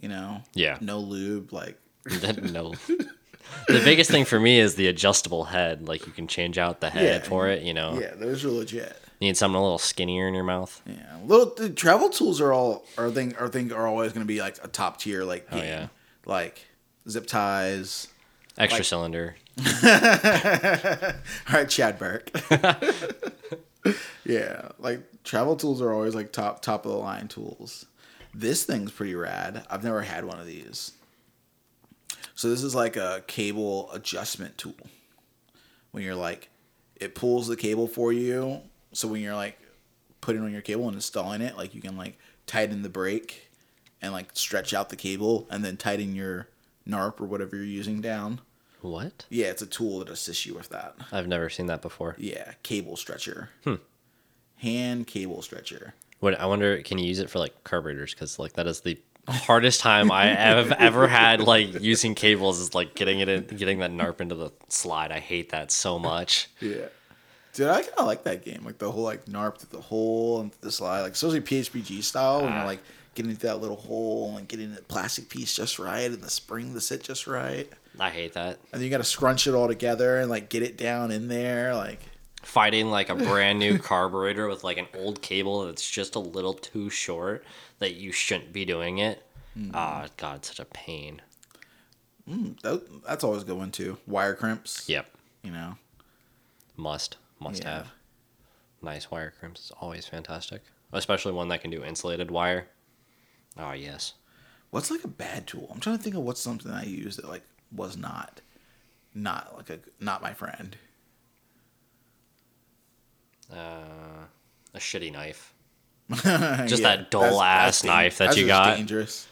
You know. Yeah. No lube. Like no. The biggest thing for me is the adjustable head. Like you can change out the head Yeah, for it. You know, Yeah, those are legit. you need something a little skinnier in your mouth. Yeah, little the travel tools are all are thing are thing are always going to be like a top tier like oh, game. Oh, yeah. like zip ties. Extra Like- cylinder. All right, Chad Burke. yeah, like travel tools are always like top top of the line tools. This thing's pretty rad. I've never had one of these. So this is like a cable adjustment tool. When you're like, it pulls the cable for you. So when you're like putting on your cable and installing it, like you can like tighten the brake and like stretch out the cable and then tighten your NARP or whatever you're using down. What? Yeah, it's a tool that assists you with that. I've never seen that before. Yeah, cable stretcher. Hmm. Hand cable stretcher. What I wonder, can you use it for like carburetors? Because like that is the hardest time I have ever had like using cables is like getting it in, getting that narp into the slide. I hate that so much. Yeah. Dude, I kind of like that game. Like the whole like NARP through the hole and the slide. Like especially PHBG style when you're like getting into that little hole and getting the plastic piece just right and the spring to sit just right. I hate that. And then you got to scrunch it all together and like get it down in there. Like Fighting like a brand new carburetor with like an old cable that's just a little too short that you shouldn't be doing it. Hmm. Ah, God, such a pain. Hmm, that, that's always a good one too. Wire crimps. Yep. You know. Must. Must Yeah. have. Nice wire crimps is always fantastic. Especially one that can do insulated wire. Oh yes. What's like a bad tool? I'm trying to think of what's something I used that like was not, not like a not my friend. Uh, a shitty knife. Just that dull ass knife that you got. Dangerous.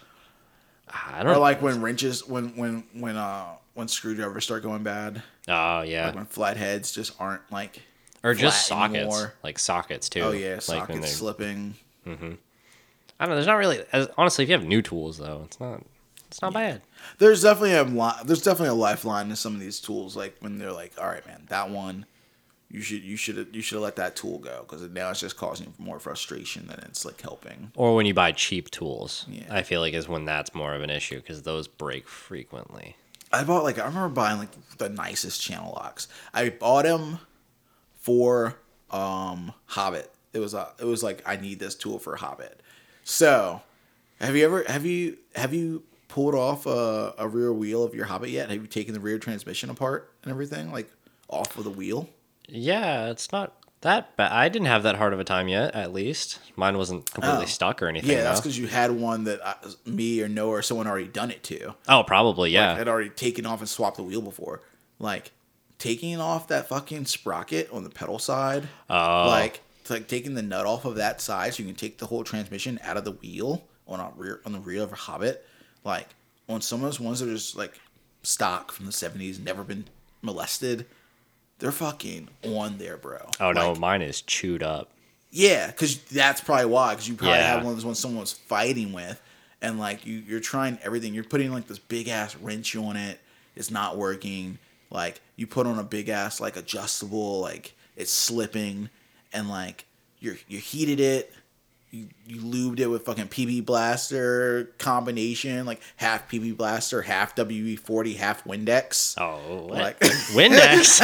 I don't. like when wrenches, when when when uh when screwdrivers start going bad, oh yeah. like when flatheads just aren't like or just sockets, anymore. like sockets too. Oh yeah, like sockets slipping. I don't know. There's not really. As, honestly, if you have new tools though, it's not. It's not bad. There's definitely a li- there's definitely a lifeline to some of these tools. Like when they're like, all right, man, that one, you should you should you should have let that tool go because now it's just causing more frustration than it's like helping. Or when you buy cheap tools, Yeah. I feel like is when that's more of an issue because those break frequently. I bought like I remember buying like the nicest channel locks. I bought them for um Hobbit. It was uh, it was like I need this tool for Hobbit. So, have you ever have you have you pulled off a, a rear wheel of your Hobbit yet? Have you taken the rear transmission apart and everything like off of the wheel? Yeah, it's not that bad. I didn't have that hard of a time yet. At least mine wasn't completely Oh. stuck or anything. Yeah, that's because you had one that I, me or Noah or someone already done it to. Oh, probably yeah. had already taken off and swapped the wheel before. Like taking off that fucking sprocket on the pedal side. Oh. Like it's like taking the nut off of that side so you can take the whole transmission out of the wheel on a rear on the rear of a Hobbit. Like on some of those ones that are just like stock from the seventies, never been molested. They're fucking on there, bro. oh no, mine is chewed up. yeah, because that's probably why. Because you probably Yeah. had one of those ones someone was fighting with, and like you, you're trying everything. You're putting like this big ass wrench on it. It's not working. Like you put on a big ass like adjustable, like it's slipping, and like you're you heated it. You, you lubed it with fucking PB Blaster combination, like half PB Blaster, half WD forty, half Windex. Oh. Like- Windex.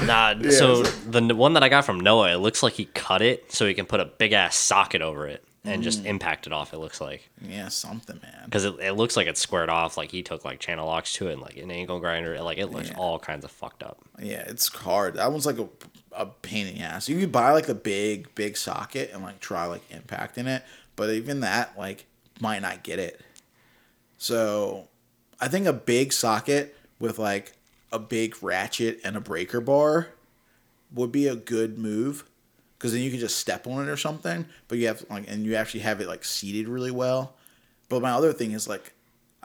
nah, so the one that I got from Noah, it looks like he cut it so he can put a big ass socket over it and Mm. just impact it off. It looks like Yeah, something, man. because it, it looks like it's squared off. Like he took like channel locks to it, and like an angle grinder. Like it looks Yeah. all kinds of fucked up. Yeah, it's hard. That one's like a, a pain in the ass. You could buy like a big, big socket and like try like impacting it, but even that like might not get it. So I think a big socket with like a big ratchet and a breaker bar would be a good move because then you could just step on it or something. But you have like, and you actually have it like seated really well. But my other thing is like,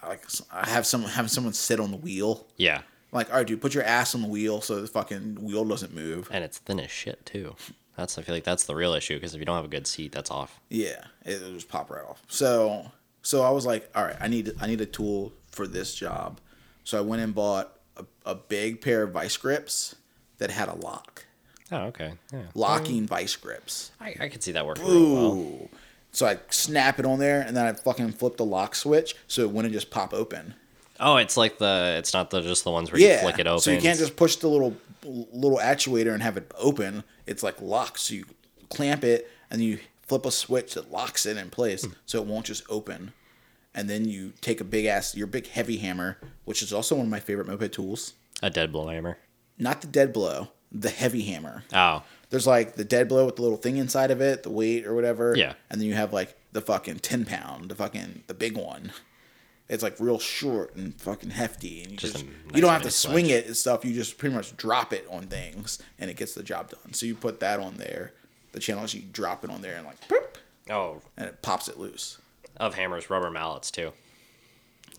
I like I have some have someone sit on the wheel. Yeah, Like, all right, dude, put your ass on the wheel so the fucking wheel doesn't move. and it's thin as shit too. That's I feel like that's the real issue because if you don't have a good seat, that's off. Yeah, it, will just pop right off. So, so I was like, all right, I need I need a tool for this job. So I went and bought a, a big pair of vice grips that had a lock, Oh, okay. Yeah, locking vice grips. I, I could see that working real well. Ooh, So I snap it on there, and then I fucking flip the lock switch so it wouldn't just pop open. Oh, it's like the. It's not the just the ones where Yeah. you flick it open. So you can't just push the little little actuator and have it open. It's like locked. So you clamp it and you flip a switch that locks it in place Hmm. so it won't just open. And then you take a big ass your big heavy hammer, which is also one of my favorite moped tools. a dead blow hammer. Not the dead blow, the heavy hammer. Oh, There's like the dead blow with the little thing inside of it, the weight or whatever. Yeah. And then you have like the fucking ten pound, the fucking the big one. It's like real short and fucking hefty, and you Just just, a you don't have to swing it and stuff. You just pretty much drop it on things, and it gets the job done. So you put that on there. The channels you drop it on there and like, boop, oh, and it pops it loose. of hammers, rubber mallets too.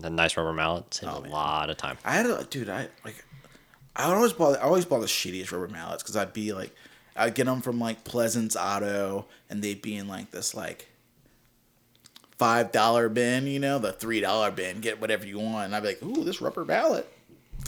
The nice rubber mallet saves Oh, a man. lot of time. I had a dude. I like. I always bought. I always bought the shittiest rubber mallets because I'd be like, I'd get them from like Pleasance Auto, and they'd be in like this like five dollar bin, you know, the three dollar bin. Get whatever you want. And I'd be like, ooh, this rubber mallet,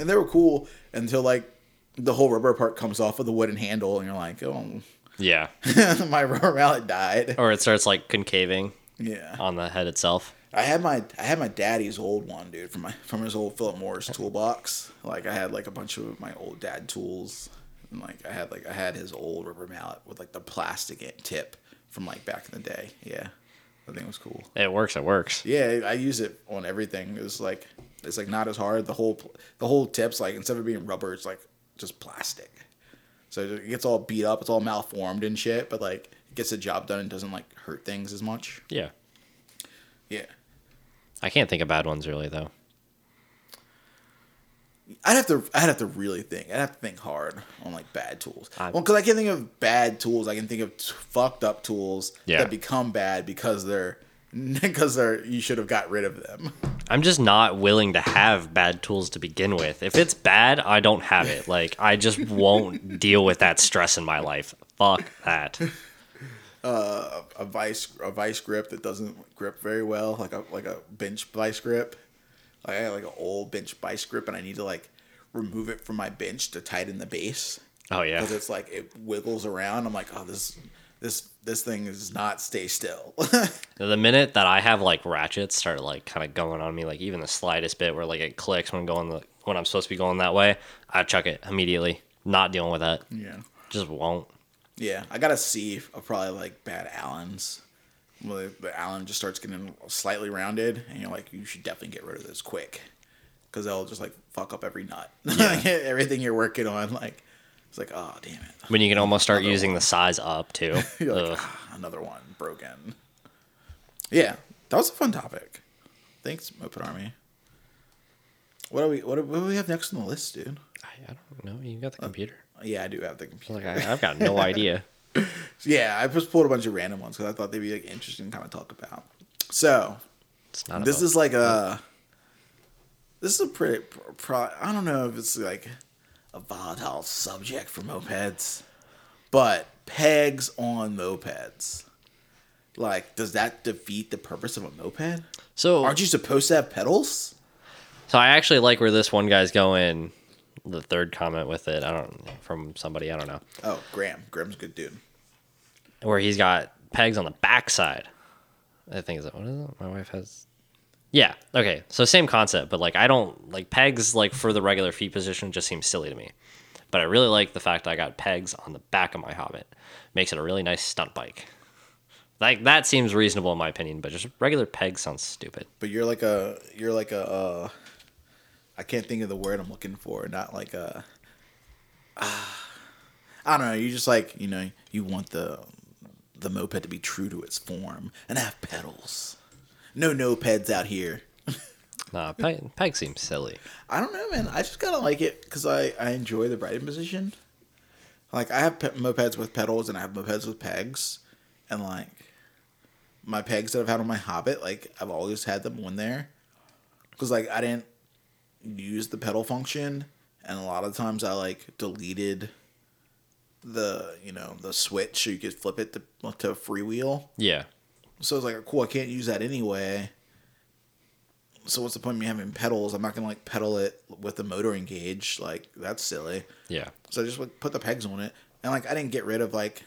and they were cool until like the whole rubber part comes off of the wooden handle, and you're like, oh, Yeah, my rubber mallet died. or it starts like concaving Yeah. on the head itself. I had my I had my daddy's old one, dude, from my from his old Philip Morris toolbox. Like I had like a bunch of my old dad tools, and like I had like I had his old rubber mallet with like the plastic tip from like back in the day. Yeah, I think it was cool. It works. It works. Yeah, I use it on everything. It's like it's like not as hard. The whole the whole tip's like instead of being rubber, it's like just plastic. So it gets all beat up. It's all malformed and shit, but like it gets the job done and doesn't like hurt things as much. Yeah, Yeah. I can't think of bad ones really though. I'd have to. I'd have to really think. I'd have to think hard on like bad tools. I- well, because I can't think of bad tools. I can think of t- fucked up tools Yeah. that become bad because they're because they're you should have got rid of them. I'm just not willing to have bad tools to begin with. If it's bad, I don't have it. Like I just won't deal with that stress in my life. Fuck that. Uh, a vice a vice grip that doesn't grip very well, like a like a bench vice grip. Like I have like an old bench vice grip, and I need to like remove it from my bench to tighten the base Oh yeah. because it's like it wiggles around. I'm like, oh this this this thing does not stay still. The minute that I have like ratchets start like kind of going on me, like even the slightest bit where like it clicks when I'm going the when I'm supposed to be going that way, I chuck it immediately. Not dealing with that. yeah. Just won't. Yeah, I got a C of probably like bad Allens. Where the Allen just starts getting slightly rounded, and you're like, you should definitely get rid of this quick, because they'll just like fuck up every nut. Everything you're working on, like it's like, oh damn it, When you can almost start Another using one. the size up too. Like, "Ah, another one broken. Yeah, that was a fun topic. Thanks, Moped Army. What do we what do, what do we have next on the list, dude? I, I don't know. You got the computer. Yeah, I do have the computer. Like I, I've got no idea. Yeah, I just pulled a bunch of random ones because I thought they'd be like interesting to kind of talk about. So It's not. this about- is like a this is a pretty pro, i don't know if it's like a volatile subject for mopeds but pegs on mopeds like does that defeat the purpose of a moped so. aren't you supposed to have pedals So I actually like where this one guy's going. The third comment with it, I don't from somebody I don't know, oh graham graham's a good dude where he's got pegs on the backside. I think is it what is it? My wife has. Yeah. Okay. So same concept, but like I don't like pegs like for the regular feet position just seems silly to me. But I really like the fact I got pegs on the back of my Hobbit. Makes it a really nice stunt bike. Like that seems reasonable in my opinion, but just regular pegs sounds stupid. but you're like a you're like a uh i can't think of the word i'm looking for not like a ah, i don't know you just like you know you want the the moped to be true to its form and have pedals. No no peds out here. Nah, peg, peg seems silly. i don't know man. I just kind of like it because i i enjoy the riding position. Like i have pe- mopeds with pedals and i have mopeds with pegs. And like my pegs that i've had on my hobbit like i've always had them on there. Because like i didn't use the pedal function. And a lot of times i like deleted the you know the switch so you could flip it to, to freewheel Yeah. so it's like, cool, I can't use that anyway. So what's the point of me having pedals? I'm not gonna like pedal it with the motor engaged. Like that's silly. Yeah. So I just like, put the pegs on it, and like I didn't get rid of like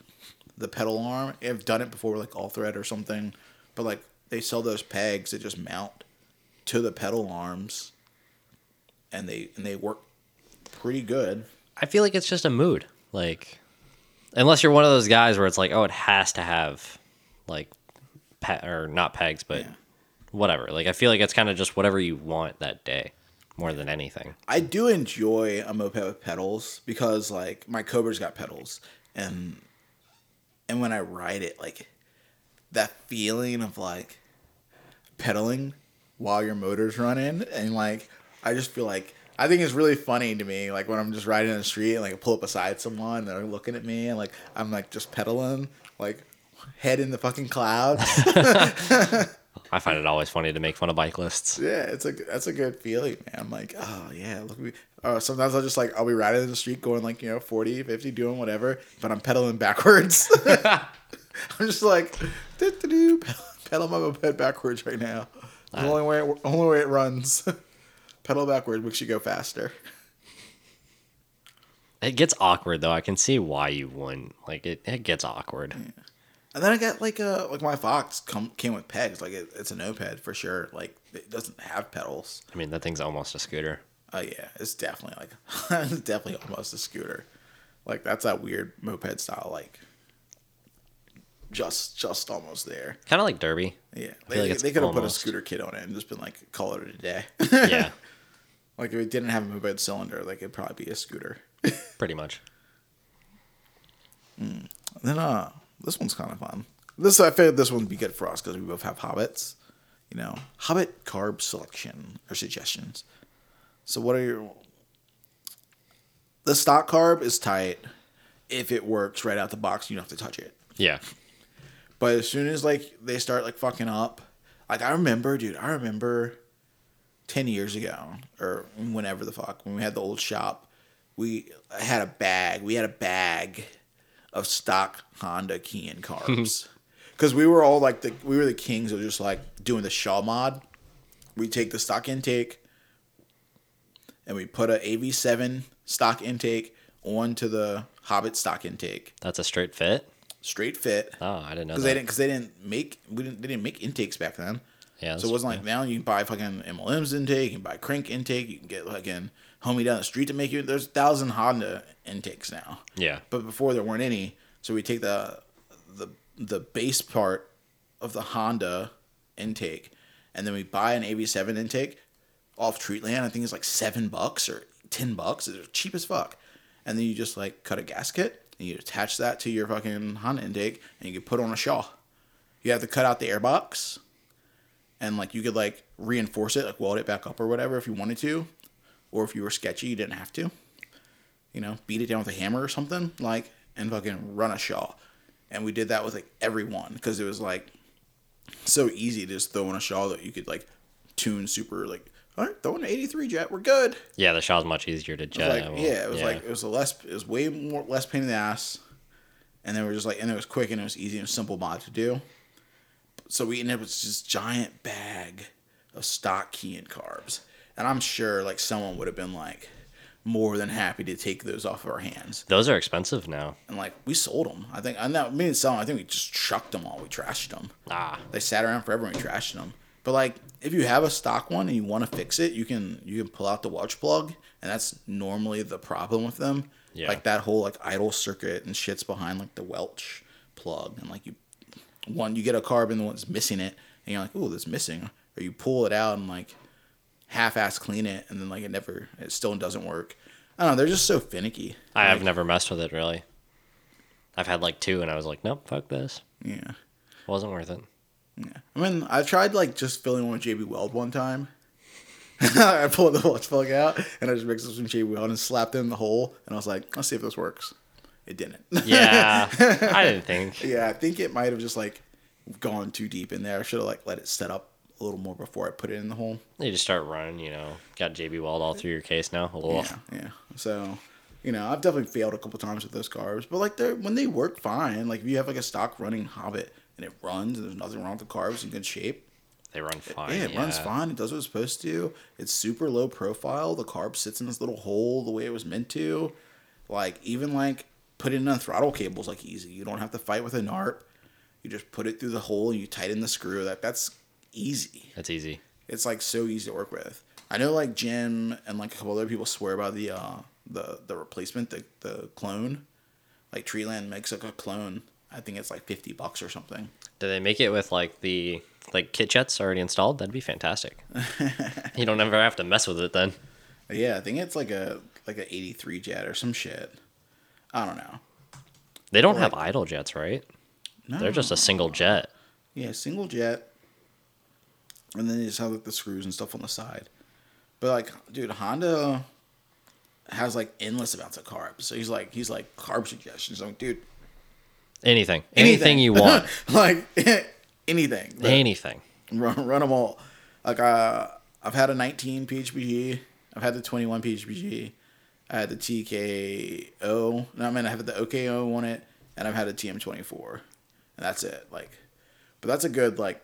the pedal arm. I've done it before, like all thread or something, but like they sell those pegs that just mount to the pedal arms, and they and they work pretty good. I feel like it's just a mood. Like, unless you're one of those guys where it's like, oh, it has to have, like, pe- or not pegs, but Yeah. whatever. Like, I feel like it's kind of just whatever you want that day, more than anything. I do enjoy a moped with pedals because like my Cobra's got pedals and and when I ride it like that feeling of like pedaling while your motor's running and like I just feel like I think it's really funny to me like when I'm just riding in the street and like I pull up beside someone and they're looking at me and like I'm like just pedaling like head in the fucking clouds. I find it always funny to make fun of bike lists. Yeah, it's a that's a good feeling, man. I'm like, oh yeah, look at me. Uh, sometimes I'll just like I'll be riding in the street going like you know 40, 50, doing whatever, but I'm pedaling backwards. I'm just like pedal, pedal my moped backwards right now. The only way it, only way it runs. Pedal backwards makes you go faster. It gets awkward though. I can see why you wouldn't. Like, it, it gets awkward. And then I got like a like my Fox come came with pegs. Like it, it's a noped for sure. Like it doesn't have pedals. I mean, that thing's almost a scooter. Oh yeah, it's definitely like it's definitely almost a scooter. Like that's that weird moped style, like just just almost there. Kind of like Derby. Yeah, they, like they could have put a scooter kit on it and just been like, call it a day. Yeah, like if it didn't have a moped cylinder, like it'd probably be a scooter. pretty much. And then uh, this one's kind of fun. This I figured this one would be good for us because we both have hobbits. You know, hobbit carb selection or suggestions. So what are your? The stock carb is tight. If it works right out the box, you don't have to touch it. Yeah. But as soon as like they start like fucking up, like I remember, dude, I remember ten years ago or whenever the fuck when we had the old shop, we had a bag. We had a bag of stock Honda Keihin carbs because we were all like the we were the kings of just like doing the Shaw mod. We take the stock intake and we put a AV7 stock intake onto the Hobbit stock intake, That's a straight fit. straight fit Oh, I didn't know because they didn't because they didn't make we didn't they didn't make intakes back then. Yeah, So it wasn't like now you can buy fucking MLM's intake, you can buy crank intake, you can get fucking homie down the street to make you. There's a thousand Honda intakes now, yeah. but before there weren't any. So we take the the the base part of the Honda intake, and then we buy an AV7 intake off Treatland. I think it's like seven bucks or ten bucks. It's cheap as fuck. And then you just like cut a gasket and you attach that to your fucking Honda intake, and you can put on a Shaw. You have to cut out the airbox, and like you could like reinforce it, like weld it back up or whatever if you wanted to, or if you were sketchy, you didn't have to. You know, beat it down with a hammer or something, like, and fucking run a Shaw. And we did that with like everyone because it was like so easy to just throw in a Shaw that you could like tune super like. All right, throw in an 83 jet, we're good. Yeah, the Shaw's much easier to jet. like, yeah, it was like it was a less, it was way more less pain in the ass, and then we're just like, and it was quick and it was easy and simple mod to do. So we ended up with this giant bag of stock Keihin carbs, and I'm sure like someone would have been like more than happy to take those off of our hands, Those are expensive now. and like we sold them. I think I know me and Sal, I think we just chucked them all. We trashed them. Ah, They sat around forever and we trashed them. But like, if you have a stock one and you want to fix it, you can you can pull out the Welch plug, and that's normally the problem with them. Yeah. Like that whole like idle circuit and shit's behind like the Welch plug, and like you one you get a carb and the one's missing it, and you're like, oh, that's missing, or you pull it out and like half-ass clean it, and then like it never it still doesn't work. I don't know. They're just so finicky. I have Like, never messed with it really. I've had like two, and I was like, nope, fuck this. Yeah. Wasn't worth it. Yeah, I mean, I've tried like just filling one with JB Weld one time. I pulled the Welch plug out and I just mixed it with some JB Weld and slapped it in the hole. And I was like, let's see if this works. It didn't. Yeah, I didn't think. yeah, I think it might have just like gone too deep in there. I should have like let it set up a little more before I put it in the hole. You just start running, you know. Got JB Weld all through your case now. Yeah, yeah. So, you know, I've definitely failed a couple times with those carbs, but like they're when they work fine. Like if you have like a stock running Hobbit and it runs and there's nothing wrong with the carbs in good shape, They run fine. Yeah, it runs fine. It does what it's supposed to. It's super low profile. The carb sits in this little hole the way it was meant to. Like even like putting in on throttle cables like easy. You don't have to fight with a NARP. You just put it through the hole and you tighten the screw. That that's easy. That's easy. It's like so easy to work with. I know like Jim and like a couple other people swear by the uh the the replacement, the the clone. Like Treatland makes like a clone. I think it's like fifty bucks or something. Do they make it with like the like kit jets already installed? That'd be fantastic. you don't ever have to mess with it then. Yeah, I think it's like a like a eighty three jet or some shit. I don't know. They don't Like- have idle jets, right? No. They're just a single jet. Yeah, single jet. And then you just have like the screws and stuff on the side. But like, dude, Honda has like endless amounts of carbs. So he's like, he's like carb suggestions. I'm like, dude, Anything. Anything, you want. like anything. Anything. Run, run them all. Like, uh, I've had a 19 PHBG. I've had the 21 PHBG. I had the TKO. No, I mean, I have the OKO on it, and I've had a TM24, and that's it. Like, but that's a good like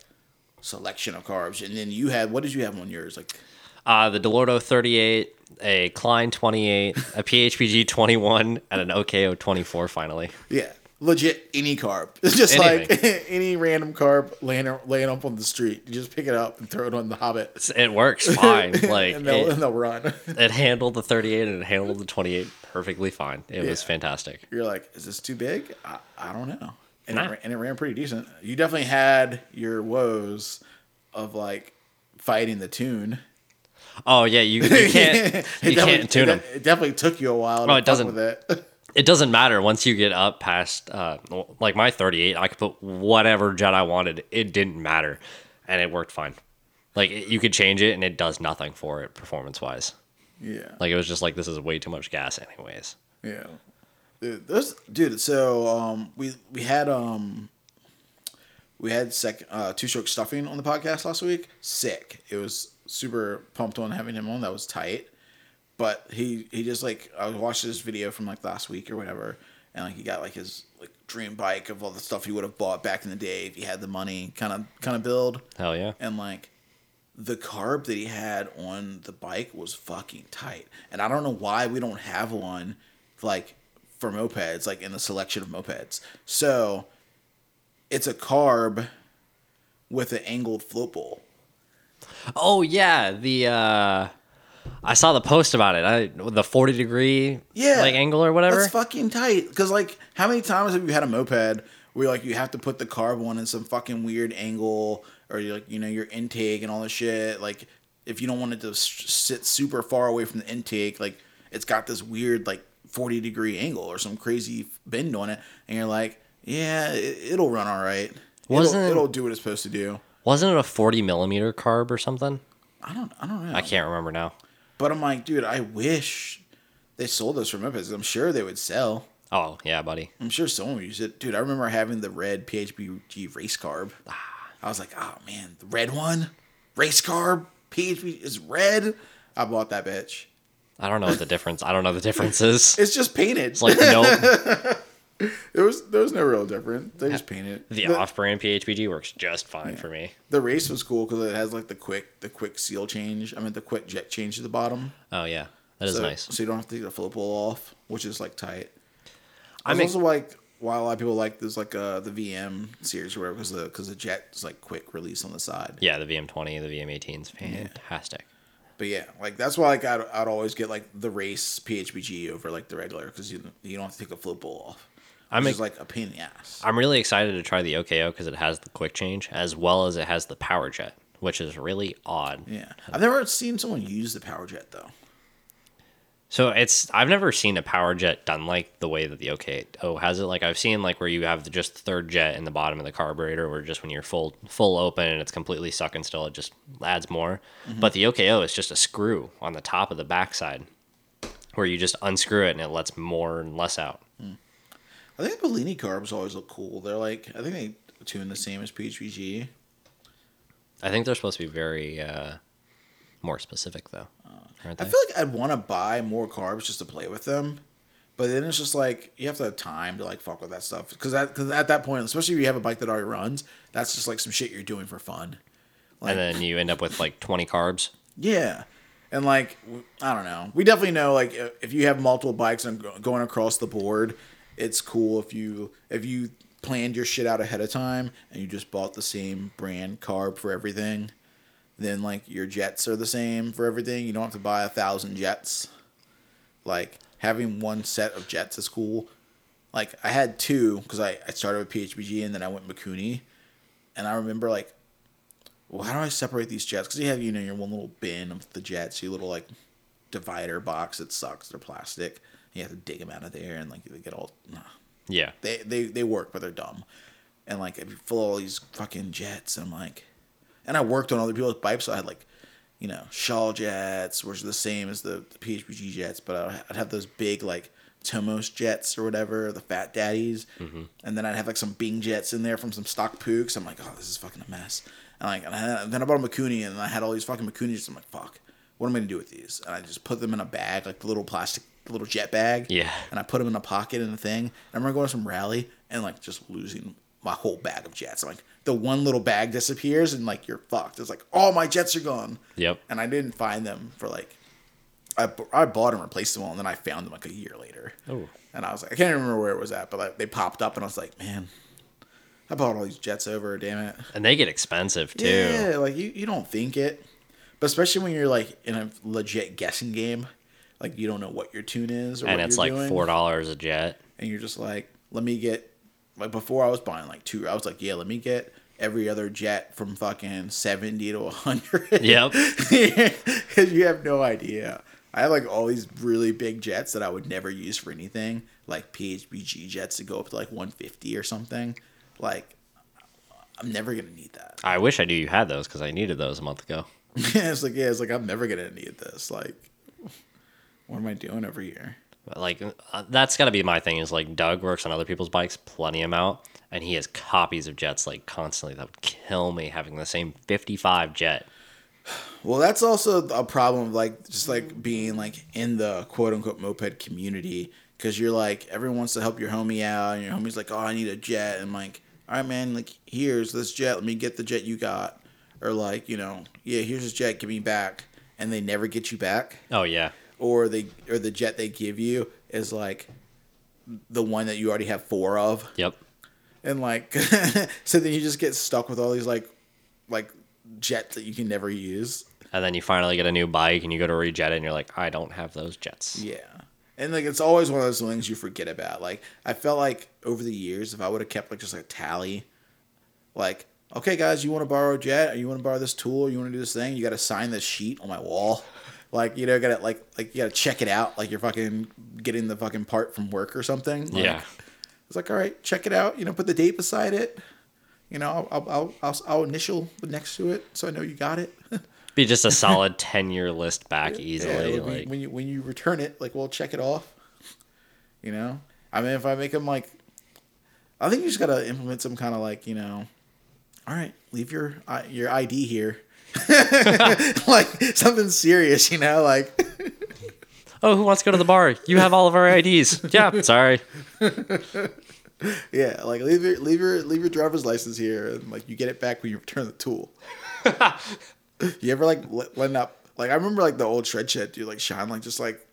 selection of carbs. And then you had what did you have on yours? Like, Uh, the Dell'Orto 38, a Keihin 28, a PHBG 21, and an OKO 24 finally. yeah, legit any carb. It's just like any random carb laying laying up on the street. You just pick it up and throw it on the Hobbit. It works fine. Like and they'll, it, and they'll run. it handled the 38 and it handled the 28 perfectly fine. It was fantastic. You're like, is this too big? I, I don't know. And, Nah. it, ran- and it ran pretty decent. You definitely had your woes of like fighting the tune. Oh yeah, you, you can't you can't tune it, them. It definitely took you a while. Oh, to Oh, it doesn't- With it. It doesn't matter once you get up past uh like my 38. I could put whatever jet I wanted. It didn't matter, and it worked fine. Like it- you could change it and it does nothing for it performance wise. yeah. Like it was just like this is way too much gas anyways. Yeah. Dude, those dude, so um we we had um we had sec uh two stroke stuffing on the podcast last week. Sick. It was super pumped on having him on. That was tight. But he he just like I watched this video from like last week or whatever, and like he got like his like dream bike of all the stuff he would have bought back in the day if he had the money kind of kind of build. Hell yeah. and like the carb that he had on the bike was fucking tight. And i don't know why we don't have one like for mopeds like in the selection of mopeds. So it's a carb with an angled float bowl. Oh yeah, the uh I saw the post about it. I the 40 degree yeah like angle or whatever. that's fucking tight because like how many times have you had a moped where like you have to put the carb one in some fucking weird angle or you like you know your intake and all this shit like if you don't want it to sit super far away from the intake like it's got this weird like 40 degree angle or some crazy bend on it and you're like yeah it, it'll run all right Wasn't- it'll, it'll do what it's supposed to do Wasn't it a 40 millimeter carb or something? i don't i don't know I can't remember now. But i'm like dude i wish they sold those for mopeds i'm sure they would sell Oh yeah, buddy. I'm sure someone would use it. Dude, I remember having the red PHBG race carb. Ah. I was like, oh man, the red one? Race carb? PHB is red? I bought that bitch. I don't know what the difference. I don't know the differences. It's just painted. It's like nope. there was there was no real difference. They just painted. The the, off-brand PHBG works just fine for me. the race was cool because it has like the quick the quick seal change. I mean the quick jet change to the bottom. Oh yeah, that is so, nice. So you don't have to take the flip bowl off, which is like tight. I was also like why a lot of people like there's like uh the VM series or whatever because the because the jet is like quick release on the side. Yeah, the VM20, the VM18 is fantastic. But yeah, like that's why like I'd, I'd always get like the race PHBG over like the regular because you you don't have to take a flip bowl off. I'm Which ex- is like a pain in the ass. I'm really excited to try the OKO because it has the quick change as well as it has the power jet, which is really odd. Yeah, I've never seen someone use the power jet though. So it's I've never seen a power jet done like the way that the OKO has it. Like I've seen like where you have the just third jet in the bottom of the carburetor, where just when you're full full open and it's completely sucking still, it just adds more. Mm-hmm. But the OKO is just a screw on the top of the backside, where you just unscrew it and it lets more and less out. I think the Polini carbs always look cool. They're like I think they tune the same as PHBG. I think they're supposed to be very uh, more specific though. aren't I feel like I'd want to buy more carbs just to play with them. But then it's just like you have to have time to like fuck with that stuff because that because at that point, especially if you have a bike that already runs, that's just like some shit you're doing for fun. Like, and then you end up with like 20 carbs. Yeah. And like I don't know. We definitely know like if you have multiple bikes and going across the board, it's cool if you if you planned your shit out ahead of time and you just bought the same brand carb for everything, then like your jets are the same for everything. You don't have to buy a thousand jets. Like having one set of jets is cool. Like I had two because I, I started with PHBG and then I went Mikuni, and I remember like, well, how do I separate these jets? Because you have you know your one little bin of the jets, your little like divider box. It sucks. They're plastic. You have to dig them out of there and like they get all. Nah. Yeah. They they they work, but they're dumb. And like if you fill all these fucking jets, and I'm like, and I worked on other people's pipes so I had like, you know, Shaw jets, which are the same as the, the PHBG jets, but I'd, I'd have those big like Tomos jets or whatever, the Fat Daddies, mm-hmm. and then I'd have like some Bing jets in there from some stock Puchs. I'm like, oh, this is fucking a mess. And like, and, I, and then I bought a Mikuni, and I had all these fucking Mikunis. I'm like, fuck, what am I gonna do with these? And I just put them in a bag, like the little plastic, the little jet bag. Yeah. And I put them in a pocket in a thing. And I remember going to some rally and like just losing my whole bag of jets. I'm like, the one little bag disappears and like you're fucked. It's like all my jets are gone. Yep. And I didn't find them for like, I, I bought and replaced them all, and then I found them like a year later. Oh. And I was like, I can't remember where it was at, but like, they popped up, and I was like, man, I bought all these jets over. Damn it. And they get expensive too. Yeah, like you, you don't think it, but especially when you're like in a legit guessing game, like you don't know what your tune is, or and it's like doing, four dollars a jet. and you're just like, let me get like before I was buying like two, I was like, yeah, let me get every other jet from fucking seventy to hundred. Yep. because you have no idea. I have like all these really big jets that I would never use for anything, like PHBG jets that go up to like 150 or something. Like, I'm never gonna need that. I wish I knew you had those because I needed those a month ago. it's like, yeah, it's like I'm never gonna need this. Like, what am I doing every year? Like uh, that's got to be my thing. Is like Doug works on other people's bikes plenty amount, and he has copies of jets like constantly. That would kill me having the same fifty-five jet. Well, that's also a problem of like just like being like in the quote unquote moped community because you're like everyone wants to help your homie out, and your homie's like, oh, I need a jet, and I'm like, all right, man, like here's this jet, let me get the jet you got, or like you know, yeah, here's this jet, give me back, and they never get you back, Oh yeah, or they or the jet they give you is like the one that you already have four of, yep. and like so then you just get stuck with all these like like jets that you can never use. And then you finally get a new bike, and you go to rejet it, and you're like, I don't have those jets. Yeah. And like it's always one of those things you forget about. Like I felt like over the years, if I would have kept like just a tally, like okay guys, you want to borrow a jet, or you want to borrow this tool, or you want to do this thing, you got to sign this sheet on my wall. Like you know, got to like like you got to check it out, like you're fucking getting the fucking part from work or something. Like, Yeah. It's like all right, check it out. You know, put the date beside it. You know, I'll I'll I'll, I'll initial next to it so I know you got it. Be just a solid ten year list back Yeah, easily. be- like when you when you return it, like we'll check it off. You know, I mean, if I make them like, I think you just gotta implement some kind of like, you know, all right, leave your your ID here, like something serious, you know, like oh, who wants to go to the bar? You have all of our IDs. yeah, sorry. yeah, like leave your leave your leave your driver's license here, and like you get it back when you return the tool. you ever like lend up? Like I remember like the old shred shed, dude, like shine, like just like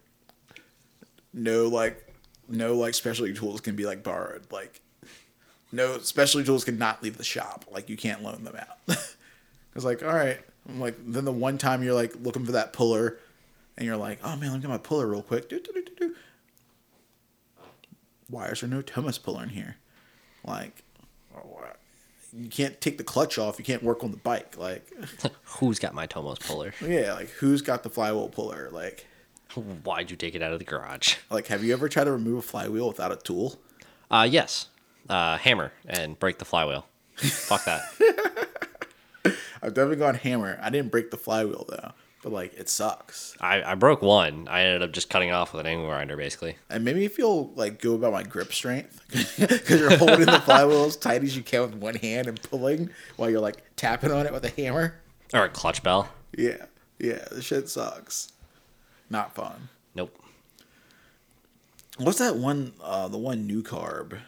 no like no like specialty tools can be like borrowed. Like no specialty tools cannot leave the shop. Like you can't loan them out. it's like all right. I'm like then the one time you're like looking for that puller, and you're like, oh man, let me get my puller real quick. Do, do, do, do, do. Why is there no Tomos puller in here? Like, you can't take the clutch off. You can't work on the bike. Like, Who's got my Tomos puller? yeah, like who's got the flywheel puller? Like, Why'd you take it out of the garage? like have you ever tried to remove a flywheel without a tool? Uh, yes. Uh, hammer and break the flywheel. Fuck that. I've definitely gone hammer. I didn't break the flywheel though, but like it sucks. I, I broke one. I ended up just cutting it off with an angle grinder, basically. And made me feel like go about my grip strength because you're holding the flywheel as tight as you can with one hand and pulling while you're like tapping on it with a hammer. Or a clutch bell. Yeah, yeah, The shit sucks. Not fun. Nope. What's that one? Uh, the one new carb.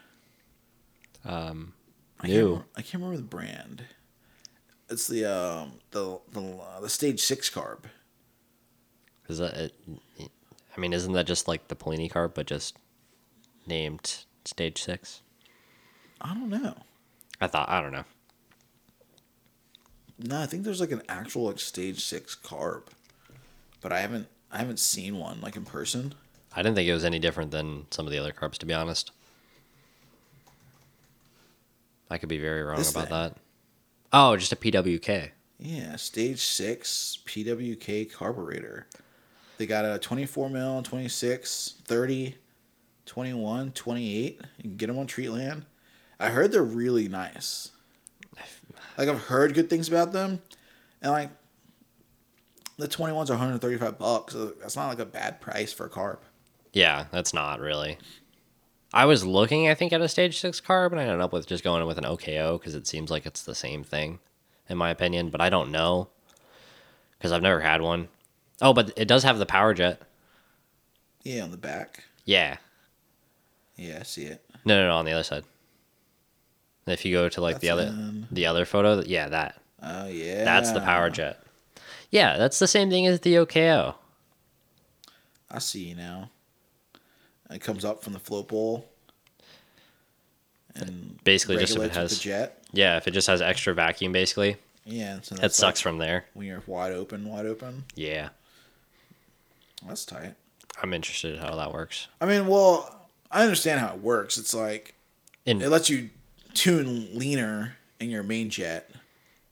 Um, I can't, new. I can't remember the brand. It's the um the the uh, the stage six carb. Is that it? I mean, isn't that just like the Polini carb, but just named Stage Six? I don't know. I thought I don't know. No, I think there's like an actual like stage six carb, but I haven't I haven't seen one like in person. I didn't think it was any different than some of the other carbs, to be honest. I could be very wrong This about thing. that. Oh, just a PWK. Yeah, stage six PWK carburetor. They got a 24 mil, 26, 30, 21, 28. You can get them on Treatland. I heard they're really nice. Like I've heard good things about them, and like the 21s are 135 bucks. So that's not like a bad price for a carb. Yeah, that's not really. I was looking, I think, at a stage six carb, and I ended up with just going with an OKO because it seems like it's the same thing, in my opinion. But I don't know because I've never had one. Oh, but it does have the power jet. Yeah, on the back. Yeah, Yeah, I see it. no, no, no, on the other side. If you go to like the other in- the other photo, yeah, that Oh yeah. that's the power jet. Yeah, that's the same thing as the OKO. I see you now. It comes up from the float bowl. And Basically, just if it has the jet. yeah, if it just has extra vacuum, basically, Yeah, so it sucks like from there. when you're wide open, wide open. Yeah, That's tight. I'm interested in how that works. I mean, well, I understand how it works. It's like In it lets you tune leaner in your main jet,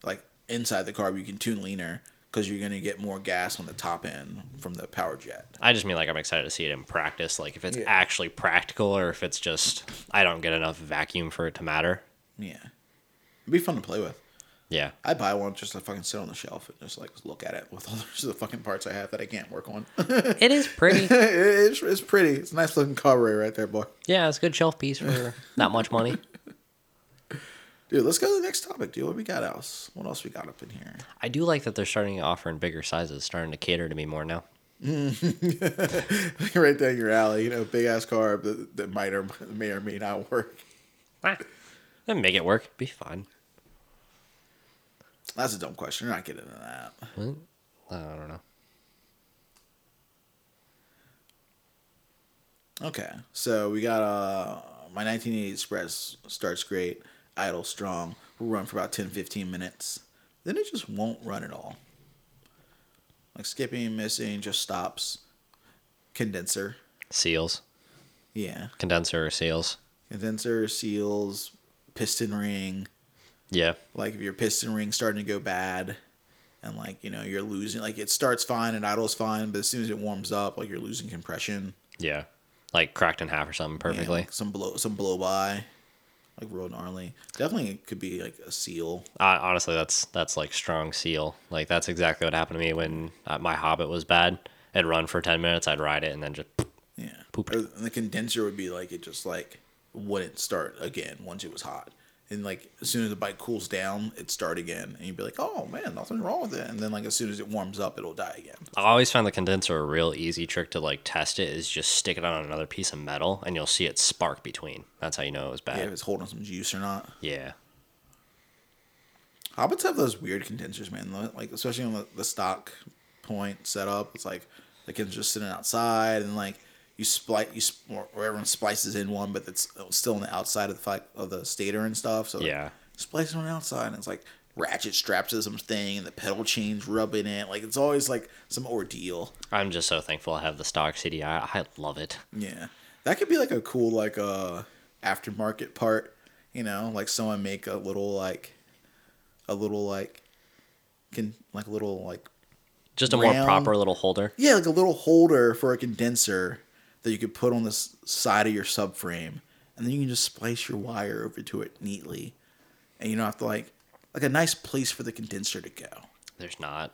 like inside the carb, you can tune leaner because you're gonna get more gas on the top end from the power jet. I just mean like I'm excited to see it in practice, like if it's Yeah. actually practical or if it's just I don't get enough vacuum for it to matter. Yeah, it'd be fun to play with. Yeah, I'd buy one just to fucking sit on the shelf and just like look at it with all the the fucking parts I have that I can't work on. it is pretty. it's, it's pretty. It's a nice looking carburetor right there, boy. yeah, it's a good shelf piece for not much money. Dude, let's go to the next topic, dude. What we got else? What else we got up in here? I do like that they're starting to offer in bigger sizes, starting to cater to me more now. right down your alley, you know, big ass car that, that might or may or may not work. Ah, then make it work. Be fine. That's a dumb question. You're not getting into that. What? I don't know. Okay, so we got uh my 1980 Express starts great, idle strong. We'll run for about 10, 15 minutes. Then it just won't run at all. Like skipping, missing, just stops. Condenser, Seals, yeah, condenser, or seals. condenser seals, piston ring. Yeah, Like if your piston ring's starting to go bad, and like you know you're losing, like it starts fine and idles fine, but as soon as it warms up, like you're losing compression. yeah, like cracked in half or something Yeah, perfectly. like some blow, some blow by, like real gnarly. Definitely could be like a seal. Uh, honestly, that's that's like strong seal. Like that's exactly what happened to me when uh, my Hobbit was bad. I'd run for ten minutes, I'd ride it, and then just Yeah. Poop. Or the condenser would be like it just like wouldn't start again once it was hot. And like as soon as the bike cools down, it'd start again. And you'd be like, Oh man, nothing's wrong with it. And then like as soon as it warms up, it'll die again. I always find the condenser a real easy trick to like test it is just stick it on another piece of metal and you'll see it spark between. That's how you know it was bad. Yeah, if it's holding some juice or not. Yeah. Hobbits have those weird condensers, man. Like especially on the, the stock point setup, it's like the condenser just sitting outside, and like you splice you sp- or everyone splices in one, but it's still on the outside of the fi- of the stator and stuff. So like, Yeah. splice it on the outside, and it's like ratchet straps to some thing, and the pedal chains rubbing it. Like it's always like some ordeal. I'm just so thankful I have the stock CDI. I love it. Yeah, that could be like a cool like uh aftermarket part. You know, like someone make a little like a little like can like a little like Just a more proper little holder. yeah like a little holder for a condenser that you could put on the side of your subframe, and then you can just splice your wire over to it neatly, and you don't have to like like a nice place for the condenser to go. There's not.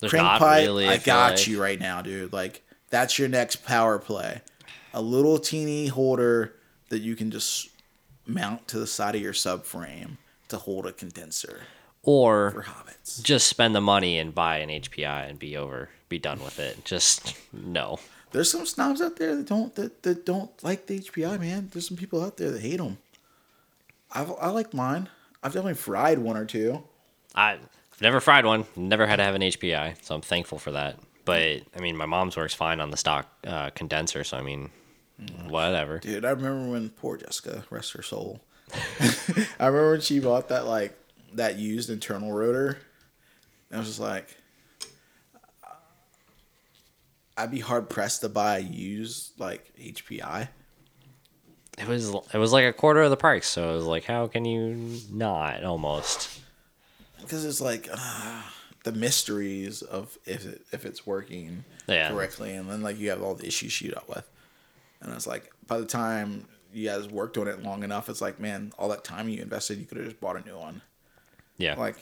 There's Crank not pipe, really. I got like. you right now, dude. Like that's your next power play. A little teeny holder that you can just mount to the side of your subframe to hold a condenser for Or hobbits. just spend the money and buy an HPI and be over, be done with it. Just no. There's some snobs out there that don't that, that don't like the HPI, man. There's some people out there that hate them. I I like mine. I've definitely fried one or two. I've never fried one. Never had to have an HPI, so I'm thankful for that. But I mean, my mom's works fine on the stock uh, condenser, so I mean, Whatever. Dude, I remember when poor Jessica, rest her soul. I remember when she bought that like that used internal rotor. And I was just like, I'd be hard pressed to buy a used like HPI. It was it was like a quarter of the price, so it was like, how can you not almost? because it's like uh, the mysteries of if it, if it's working Yeah. correctly, and then like you have all the issues you dealt with, and it's like by the time you guys worked on it long enough, it's like man, all that time you invested, you could have just bought a new one. Yeah. Like,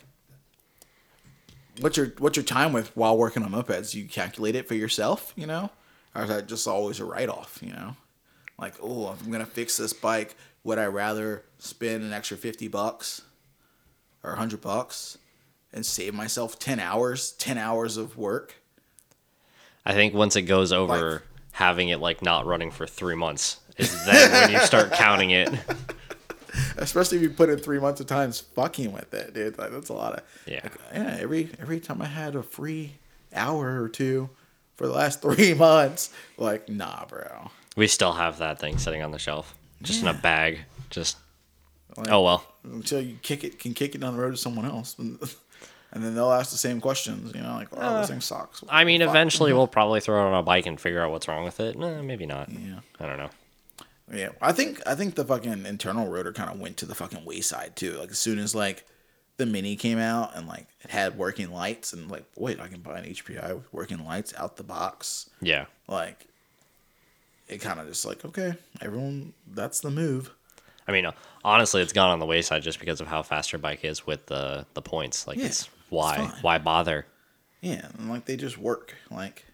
what's your what's your time with while working on mopeds? Do you calculate it for yourself, you know, or is that just always a write off, you know? Like, oh, if I'm gonna fix this bike, would I rather spend an extra fifty bucks or hundred bucks and save myself ten hours, ten hours of work? I think once it goes over Like- having it like not running for three months is then when you start counting it. Especially if you put in three months of times fucking with it, dude. Like that's a lot of Yeah. like, yeah. Every every time I had a free hour or two for the last three months, like nah, bro. We still have that thing sitting on the shelf, just in a bag. Just Like, oh well. until you kick it, can kick it down the road to someone else, and, then they'll ask the same questions. You know, like, oh, this thing sucks. I mean, eventually we'll probably throw it on a bike and figure out what's wrong with it. Eh, maybe not. Yeah. I don't know. Yeah, I think I think the fucking internal rotor kind of went to the fucking wayside too. Like as soon as like the mini came out and like it had working lights and like wait, I can buy an HPI with working lights out the box. Yeah. Like it kind of just like okay, everyone, that's the move. I mean, honestly, it's gone on the wayside just because of how fast your bike is with the the points. Like, Yeah, it's it's why fine. why bother? Yeah, and like they just work. Like,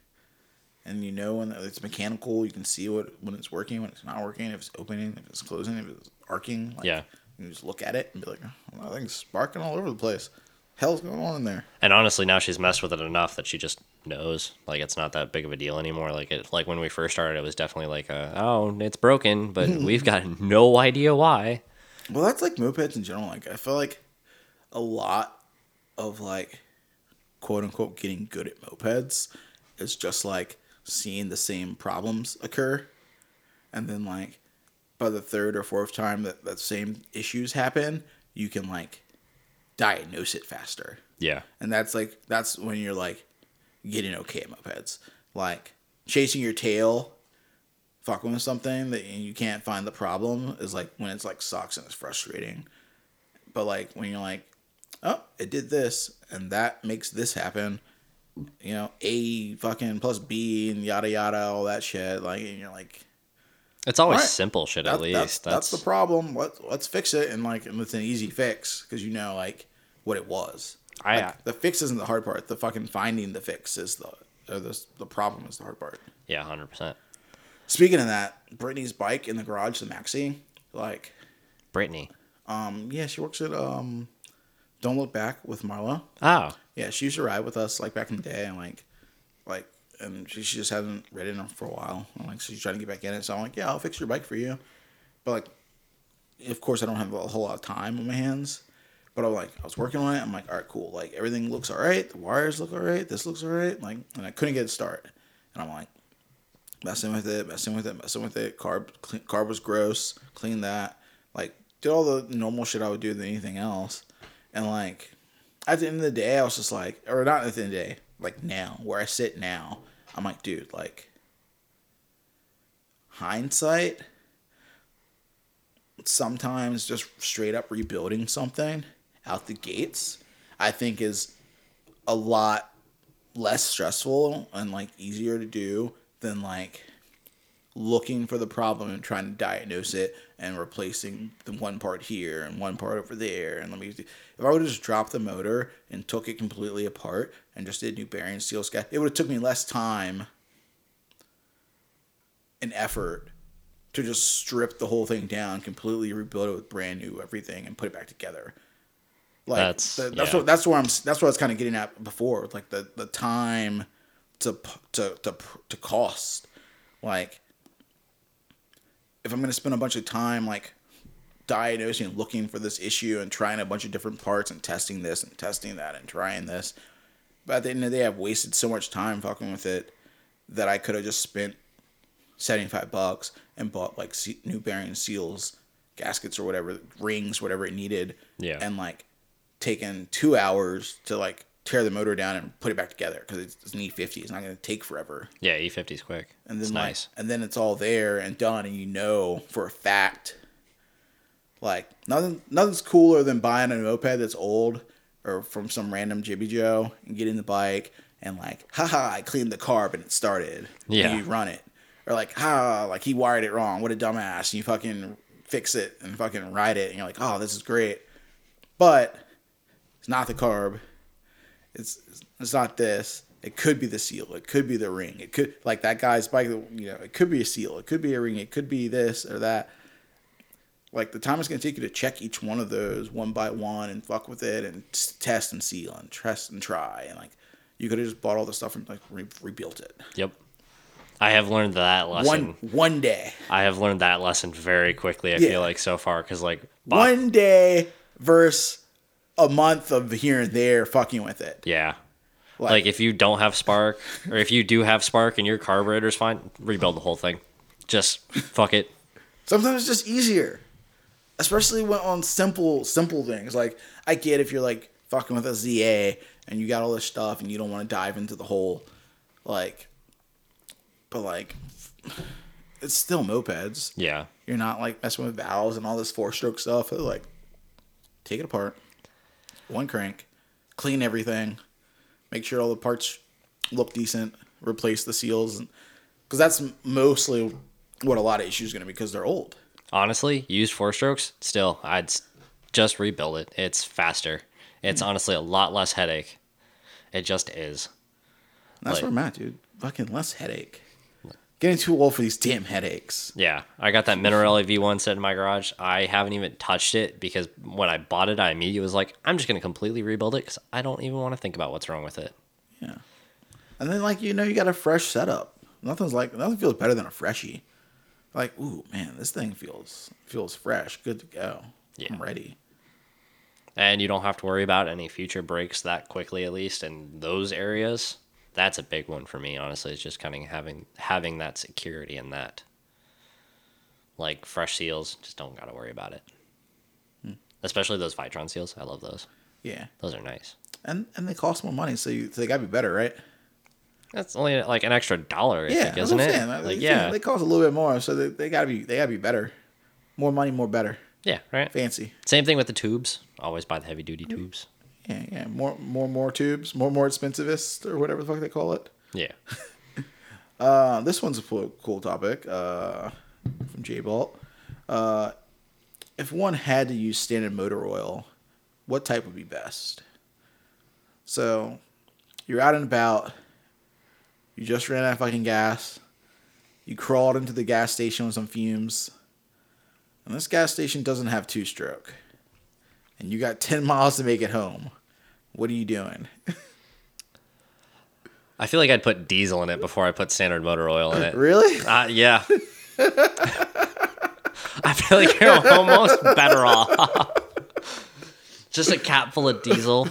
and you know when it's mechanical, you can see what when it's working, when it's not working, if it's opening, if it's closing, if it's arcing. Like, Yeah. You just look at it and be like, oh, that thing's sparking all over the place. Hell's going on in there? And honestly, now she's messed with it enough that she just knows. Like, it's not that big of a deal anymore. Like, it like when we first started, it was definitely like, a, oh, it's broken, but we've got no idea why. Well, that's like mopeds in general. Like, I feel like a lot of like quote unquote getting good at mopeds is just like seeing the same problems occur, and then like by the third or fourth time that that same issues happen, you can like diagnose it faster. Yeah. And that's like that's when you're like getting okay at mopeds. Like chasing your tail, fucking with something that you can't find the problem is like when it's like sucks and it's frustrating. But like when you're like, oh, it did this and that makes this happen. You know, A fucking plus B and yada yada, all that shit. Like, and you're like, It's always Alright. simple shit, that- at least. that's, That's, that's the problem. Let let's fix it and like and it's an easy fix because you know like what it was. I- Like, the fix isn't the hard part. The fucking finding the fix is the or the the problem is the hard part. Yeah, 100%. Speaking of that, Brittany's bike in the garage, the Maxi, like, Brittany. um, yeah, she works at um, Don't Look Back with Marla. Oh, Yeah, she used to ride with us like back in the day, and like, like, and she, she just hasn't ridden it for a while. And, like, so she's trying to get back in it. So I'm like, yeah, I'll fix your bike for you. But like, of course, I don't have a whole lot of time on my hands. But I'm like, I was working on it. I'm like, all right, cool. Like everything looks all right. The wires look all right. This looks all right. Like, and I couldn't get it start. And I'm like, messing with it, messing with it, messing with it. Carb, clean, carb was gross. Clean that. Like, did all the normal shit I would do than anything else. And like, at the end of the day, I was just like, or not at the end of the day, like now, where I sit now, I'm like, dude, like, hindsight, sometimes just straight up rebuilding something out the gates, I think is a lot less stressful and like easier to do than like looking for the problem and trying to diagnose it and replacing the one part here and one part over there and let me if I would have just dropped the motor and took it completely apart and just did new bearing steel scat it would have took me less time and effort to just strip the whole thing down completely rebuild it with brand new everything and put it back together like That's- that's that's yeah. what that's where I'm that's what I was kind of getting at before like the the time to to to to cost like if I'm gonna spend a bunch of time like diagnosing, and looking for this issue, and trying a bunch of different parts and testing this and testing that and trying this, but at the end of the day, I've wasted so much time fucking with it that I could have just spent seventy five bucks and bought like new bearing seals, gaskets or whatever, rings, whatever it needed. Yeah. And like taken two hours to like tear the motor down and put it back together because it's, it's an E50. It's not going to take forever. Yeah, E50 is quick. And then it's like, nice. and then it's all there and done, and you know for a fact, like nothing, nothing's cooler than buying a moped that's old or from some random Jibby Joe and getting the bike and like, haha, I cleaned the carb and it started. Yeah. And you run it, or like, ha, like he wired it wrong. What a dumbass! And you fucking fix it and fucking ride it, and you're like, oh, this is great. But it's not the carb. It's it's not this. It could be the seal. It could be the ring. It could like that guy's bike. You know, it could be a seal. It could be a ring. It could be this or that. Like the time it's going to take you to check each one of those one by one and fuck with it and test and seal and test and try and like you could have just bought all the stuff and like re- rebuilt it Yep. I have learned that lesson. one one day. I have learned that lesson very quickly. I Yeah. feel like so far because like Bach- One day versus a month of here and there fucking with it. yeah. Like, if you don't have spark or if you do have spark and your carburetor's fine, rebuild the whole thing. Just fuck it. Sometimes it's just easier, especially when on simple simple things. Like I get if you're like fucking with a ZA and you got all this stuff and you don't want to dive into the whole, like, but like, it's still mopeds. Yeah. You're not like messing with valves and all this four stroke stuff. They're like, take it apart, one crank, clean everything, make sure all the parts look decent, replace the seals, because that's mostly what a lot of issues going to be because they're old. Honestly, used four strokes, still, I'd just rebuild it. It's faster. It's Hmm. honestly a lot less headache. It just is. That's Like- where I'm at, dude. Fucking less headache. Getting too old for these damn headaches. Yeah, I got that Minarelli V1 set in my garage. I haven't even touched it because when I bought it, I immediately was like, I'm just going to completely rebuild it because I don't even want to think about what's wrong with it. Yeah. And then like you know you got a fresh setup. Nothing's like nothing feels better than a freshie. Like ooh man, this thing feels feels fresh, good to go. Yeah. I'm ready. And you don't have to worry about any future breaks that quickly, at least in those areas. That's a big one for me, honestly. It's just kind of having having that security in that. Like fresh seals, just don't got to worry about it. Hmm. Especially those Viton seals. I love those. Yeah. Those are nice. And and they cost more money, so, you, so they gotta be better, right? That's only like an extra dollar, I yeah, think, isn't it? Like, Like, yeah, they cost a little bit more, so they, they gotta be they gotta be better. More money, more better. yeah, right. Fancy. Same thing with the tubes. Always buy the heavy duty tubes. Yeah, yeah. More more more tubes, more more expensivest or whatever the fuck they call it. Yeah. Uh, this one's a cool, cool topic uh, from J Bolt. Uh, if one had to use standard motor oil, what type would be best? So, you're out and about. You just ran out of fucking gas. You crawled into the gas station with some fumes. And this gas station doesn't have two stroke. And you got 10 miles to make it home. What are you doing? I feel like I'd put diesel in it before I put standard motor oil in it. really? Uh, yeah. I feel like you're almost better off. Just a cap full of diesel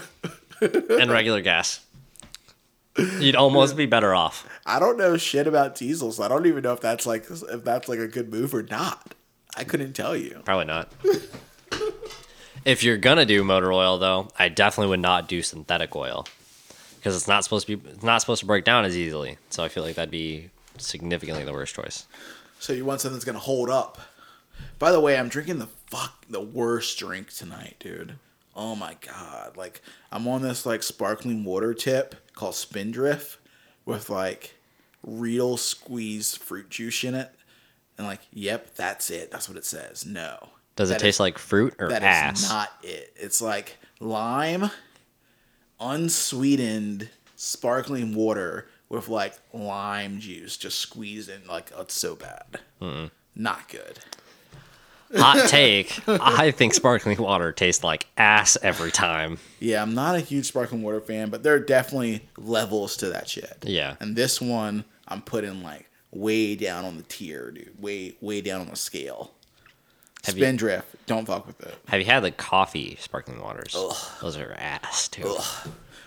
and regular gas. You'd almost be better off. I don't know shit about diesel, so I don't even know if that's like if that's like a good move or not. I couldn't tell you. Probably not. if you're gonna do motor oil, though, I definitely would not do synthetic oil because it's not supposed to be. It's not supposed to break down as easily. So I feel like that'd be significantly the worst choice. So you want something that's gonna hold up. By the way, I'm drinking the fuck the worst drink tonight, dude. Oh my god! Like I'm on this like sparkling water tip called Spindrift with like real squeezed fruit juice in it, and like, yep, that's it. That's what it says. No. Does it taste is- like fruit or That is ass? not it. It's like lime, unsweetened, sparkling water with like lime juice just squeezed in. Like oh, it's so bad. Not good. Hot take. I think sparkling water tastes like ass every time. Yeah, I'm not a huge sparkling water fan, but there are definitely levels to that shit. Yeah. And this one, I'm putting like way down on the tier, dude. Way, way down on the scale. Have you- don't fuck with it. Have you had the coffee sparkling waters? Those are ass too.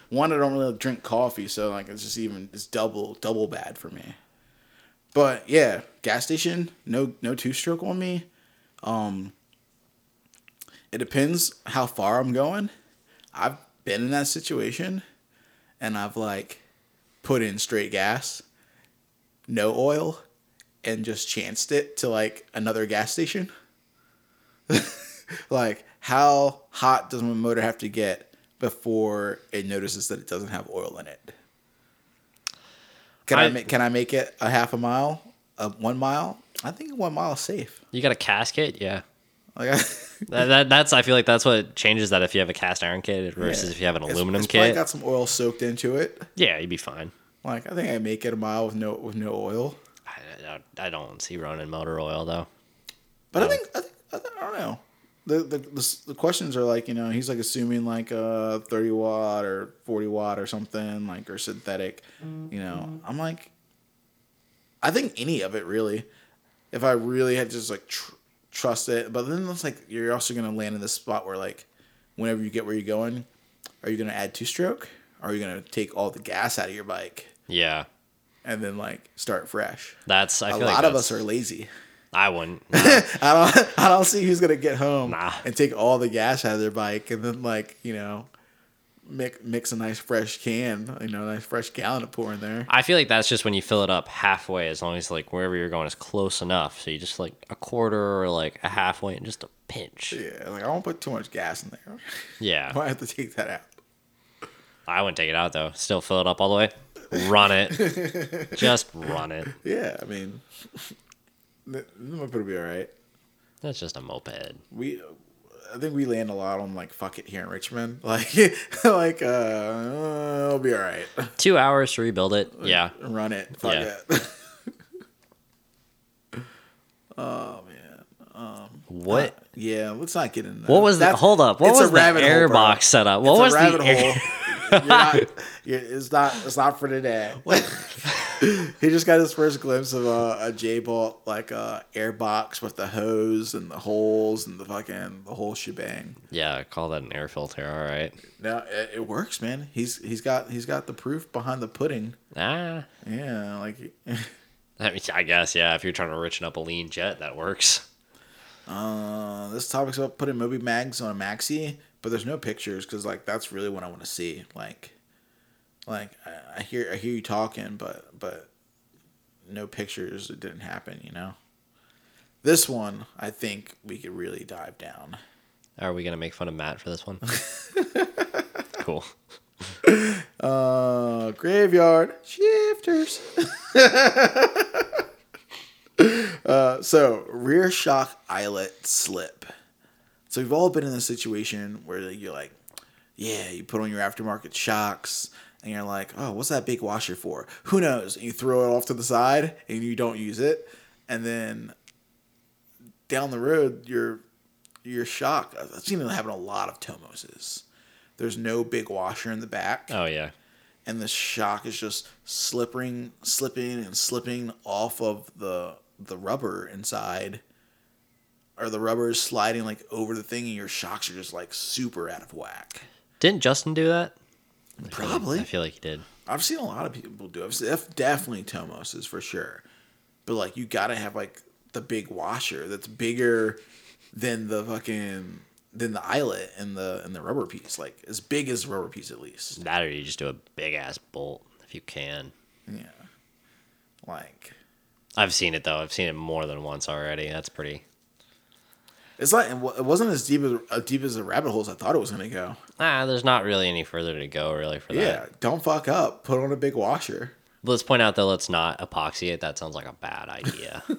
one I don't really drink coffee, so like it's just even it's double double bad for me. But yeah, gas station, no no two stroke on me. Um it depends how far I'm going. I've been in that situation and I've like put in straight gas, no oil, and just chanced it to like another gas station. like how hot does my motor have to get before it notices that it doesn't have oil in it? Can I, I- make can I make it a half a mile, a one mile? I think one mile is safe. You got a casket? Yeah. Like I, That, that, that's I feel like that's what changes that if you have a cast iron kit versus if you have an It's- aluminum it's kit. got some oil soaked into it. yeah, you'd be fine. Like I think I make it a mile with no with no oil. I, I, I don't see running motor oil though. But I think I, think I, think, I don't know. The, the the the questions are like you know he's like assuming like a thirty watt or forty watt or something like or synthetic. You know I'm like, I think any of it really. If I really had just like tr- trust it, but then it's like you're also gonna land in this spot where like, whenever you get where you're going, are you gonna add two stroke? Or are you gonna take all the gas out of your bike Yeah, and then like start fresh? that's I A lot like of us are lazy. I wouldn't. I don't I don't see who's gonna get home Nah. and take all the gas out of their bike and then like, you know, mix mix a nice fresh can, you know, a nice fresh gallon to pour in there. I feel like that's just when you fill it up halfway, as long as like wherever you're going is close enough. So you just like a quarter or like a halfway and just a pinch. Yeah, like I won't put too much gas in there. Yeah, I have to take that out. I wouldn't take it out though. Still fill it up all the way. Run it. just run it. Yeah, I mean the the moped will be alright. That's just a moped. We I think we land a lot on like fuck it here in Richmond. Like like uh it'll be alright. Two hours to rebuild it. Yeah. Run it. Fuck Yeah. it. oh man. What? Yeah, let's not get into that. What was that? Hold up? What was the air box setup? What It's a was rabbit the air? hole. You're not, you're, it's not. It's not for today. he just got his first glimpse of a, a J bolt like a air box with the hose and the holes and the fucking the whole shebang. Yeah, call that an air filter. All right. No, it, it works, man. He's he's got he's got the proof behind the pudding. Ah. Yeah, like I mean, I guess yeah. If you're trying to richen up a lean jet, that works. uh, this topic's about putting Moby mags on a maxi, but there's no pictures because like that's really what I want to see. Like, like I, I hear I hear you talking, but but no pictures. It didn't happen. You know. This one, I think we could really dive down. Are we gonna make fun of Matt for this one? cool. Uh, graveyard shifters. uh, so rear shock eyelet slip. So we've all been in a situation where you're like, yeah, you put on your aftermarket shocks and you're like, oh, what's that big washer for? Who knows? And you throw it off to the side and you don't use it, and then down the road, your your shock. I've seen it happen a lot of Tomoses. There's no big washer in the back Oh yeah. and the shock is just slipping, slipping, and slipping off of the the rubber inside, or the rubber is sliding like over the thing, and your shocks are just like super out of whack. Didn't Justin do that? I feel like- Probably. I feel like he did. I've seen a lot of people do it. I've seen- definitely Tomos is for sure, but like you gotta have like the big washer that's bigger than the fucking than the eyelet and the and the rubber piece, like as big as the rubber piece at least. That or you just do a big ass bolt if you can. Yeah, like I've seen it though. I've seen it more than once already. That's pretty. It's like it it wasn't as deep as as deep as the rabbit holes I thought it was gonna go. Ah, there's not really any further to go really for that. Yeah, don't fuck up. Put on a big washer. Let's point out though, let's not epoxy it. That sounds like a bad idea.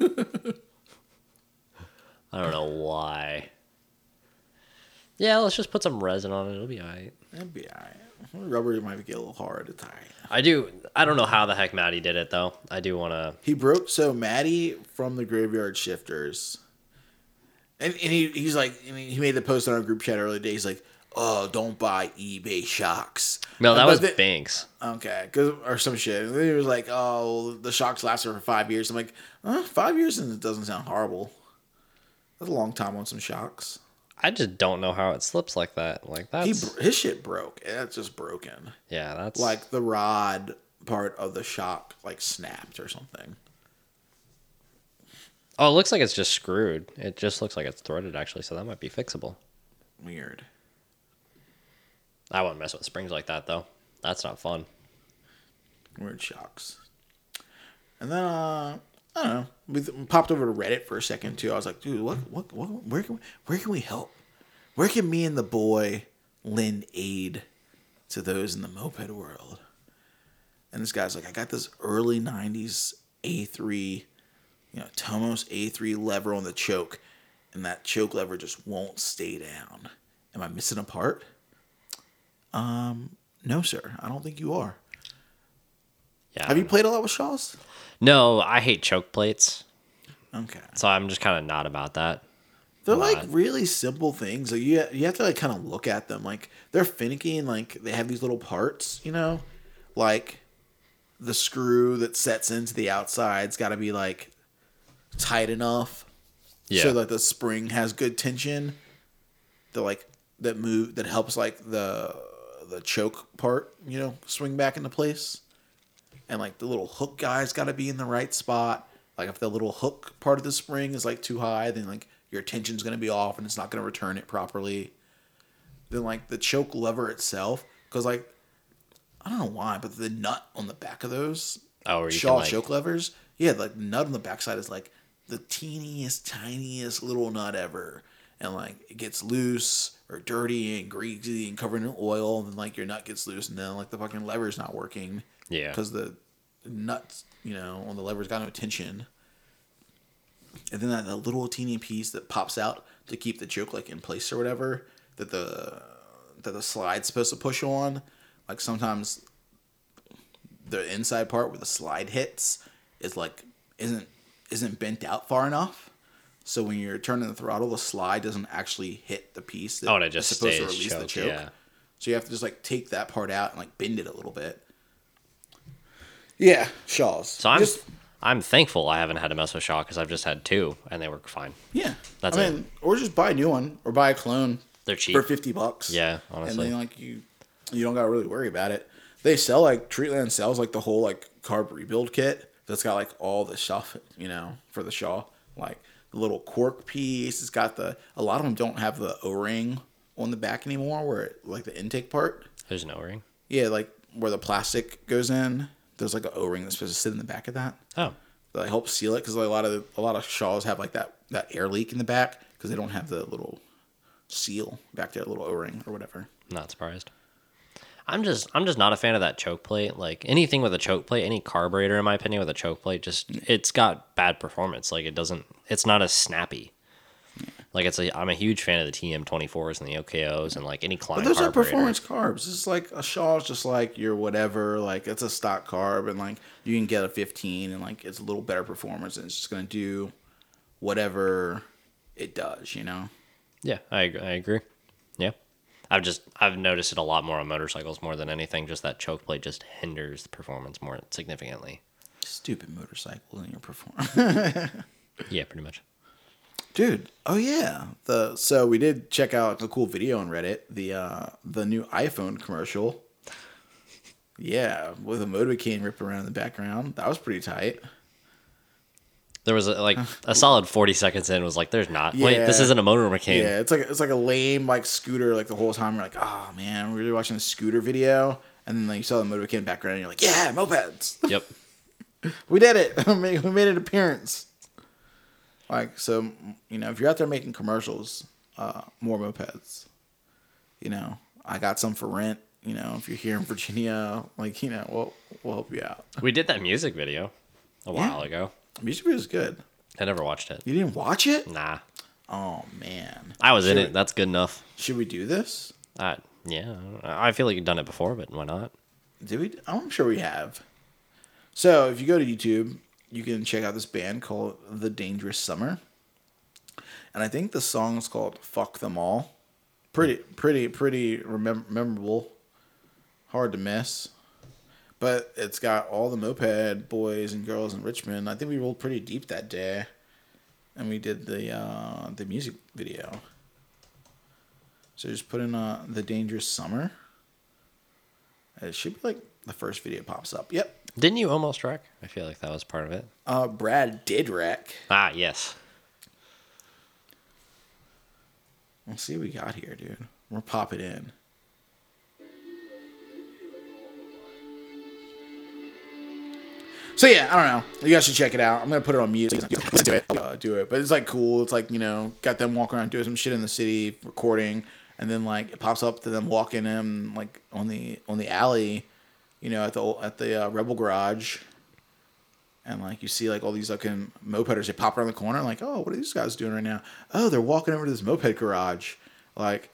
I don't know why. Yeah, let's just put some resin on it. It'll be alright. It'll be alright. Rubber might get a little hard. It's alright. I do. I don't know how the heck Maddie did it though. I do want to. He broke so Maddie from the graveyard shifters, and, and he he's like I mean, he made the post on our group chat earlier today. He's like, oh, don't buy eBay shocks. No, that But was the- Banks. Okay, cause or some shit. And then he was like, "Oh, the shocks lasted for five years." I'm like, uh, five years and it doesn't sound horrible. That's a long time on some shocks. I just don't know how it slips like that. Like that, his shit broke. It's just broken. yeah, that's Like the rod part of the shock like snapped or something. Oh, it looks like it's just screwed. It just looks like it's threaded actually, so that might be fixable. Weird. I wouldn't mess with springs like that though. That's not fun. Weird shocks. And then uh I don't know. We th- popped over to Reddit for a second too. I was like, dude, what what, what where can we, where can we help? Where can me and the boy lend aid to those in the moped world? And this guy's like, I got this early '90s A3, you know, Tomos A3 lever on the choke, and that choke lever just won't stay down. Am I missing a part? Um, no, sir. I don't think you are. Yeah. Have you played a lot with SHAs? No, I hate choke plates, Okay. so I'm just kind of not about that. They're like really simple things. Like you, you have to like kind of look at them. Like they're finicky and like they have these little parts. You know, like the screw that sets into the outside's got to be like tight enough Yeah. so that the spring has good tension. The like that move that helps like the the choke part. You know, swing back into place. And like the little hook guy's got to be in the right spot. Like if the little hook part of the spring is like too high, then like your tension's gonna be off and it's not gonna return it properly. Then like the choke lever itself, because like I don't know why, but the nut on the back of those Oh, you SHA like- choke levers, yeah, like the nut on the backside is like the teeniest, tiniest little nut ever, and like it gets loose or dirty and greasy and covered in oil, and then like your nut gets loose, and then like the fucking lever's not working Yeah. because the nuts, you know, on the lever's got no tension. And then that, that little teeny piece that pops out to keep the choke like in place or whatever that the that the slide's supposed to push on. Like sometimes the inside part where the slide hits is like isn't isn't bent out far enough. So when you're turning the throttle, the slide doesn't actually hit the piece that Oh, and it is just supposed stays choked, yeah. So you have to just like take that part out and like bend it a little bit. Yeah, SHAs. So I'm Just- I'm thankful I haven't had to mess with SHA because I've just had two and they work fine. yeah. That's I it. mean, or just buy a new one or buy a clone They're cheap. for fifty bucks. Yeah, honestly. and then like you, you don't gotta really worry about it. They sell like Treatland sells like the whole like carb rebuild kit that's got like all the stuff you know for the SHA, like the little cork piece. It's got the a lot of them don't have the O ring on the back anymore, where it, like the intake part. There's no ring. Yeah, like where the plastic goes in. There's like an O ring that's supposed to sit in the back of that. Oh, that helps seal it because like, a lot of a lot of SHAs have like that that air leak in the back because they don't have the little seal back there, a little O ring or whatever. not surprised. I'm just I'm just not a fan of that choke plate. Like anything with a choke plate, any carburetor in my opinion with a choke plate, just it's got bad performance. Like it doesn't it's not as snappy. Like it's a I'm a huge fan of the TM24s and the OKOs and like any Klein But those are performance carbs. It's like a SHA's just like your whatever. Like it's a stock carb, and like you can get a 15, and like it's a little better performance, and it's just gonna do whatever it does. You know. Yeah, I I agree. I've just I've noticed it a lot more on motorcycles more than anything. Just that choke plate just hinders the performance more significantly. Stupid motorcycle in your performance. Yeah, pretty much. Dude, oh yeah. The so we did check out a cool video on Reddit, the uh the new iPhone commercial. Yeah, with a motorcade ripping around in the background. That was pretty tight. There was a, like a solid forty seconds in was like, "There's not. Wait, this isn't a motor mechanic." Yeah, it's like it's like a lame like scooter like the whole time you're like, oh man, we're really watching the scooter video and then like, you saw the motor the background and you're like, yeah, mopeds. Yep. we did it. we made an appearance. Like so, you know, if you're out there making commercials, uh, more mopeds. You know, I got some for rent. You know, if you're here in Virginia, like you know, we'll we'll help you out. We did that music video a while ago. Music video is good. I never watched it. You didn't watch it? Nah, Oh man, I was in Should it. That's good enough. Should we do this? Uh, yeah, I feel like you've done it before, but why not? Did we? I'm sure we have. So if you go to YouTube, you can check out this band called The Dangerous Summer, and I think the song is called "Fuck Them All." Pretty, pretty, pretty remem- memorable. Hard to miss, but it's got all the moped boys and girls in Richmond. I think we rolled pretty deep that day, and we did the uh, the music video. So just put in uh, "The Dangerous Summer." It should be like the first video pops up. Yep. Didn't you almost wreck? I feel like that was part of it. Uh, Brad did wreck. Ah, yes. Let's see what we got here, dude. We'll pop it in. So yeah, I don't know. You guys should check it out. I'm gonna put it on. Let's do it. Uh, do it. But it's like cool. It's like you know, got them walking around doing some shit in the city, recording, and then like it pops up to them walking in like on the on the alley, you know, at the at the uh, Rebel Garage, and like you see like all these fucking mopeders. They pop around the corner, like, oh, what are these guys doing right now? Oh, they're walking over to this moped garage. Like,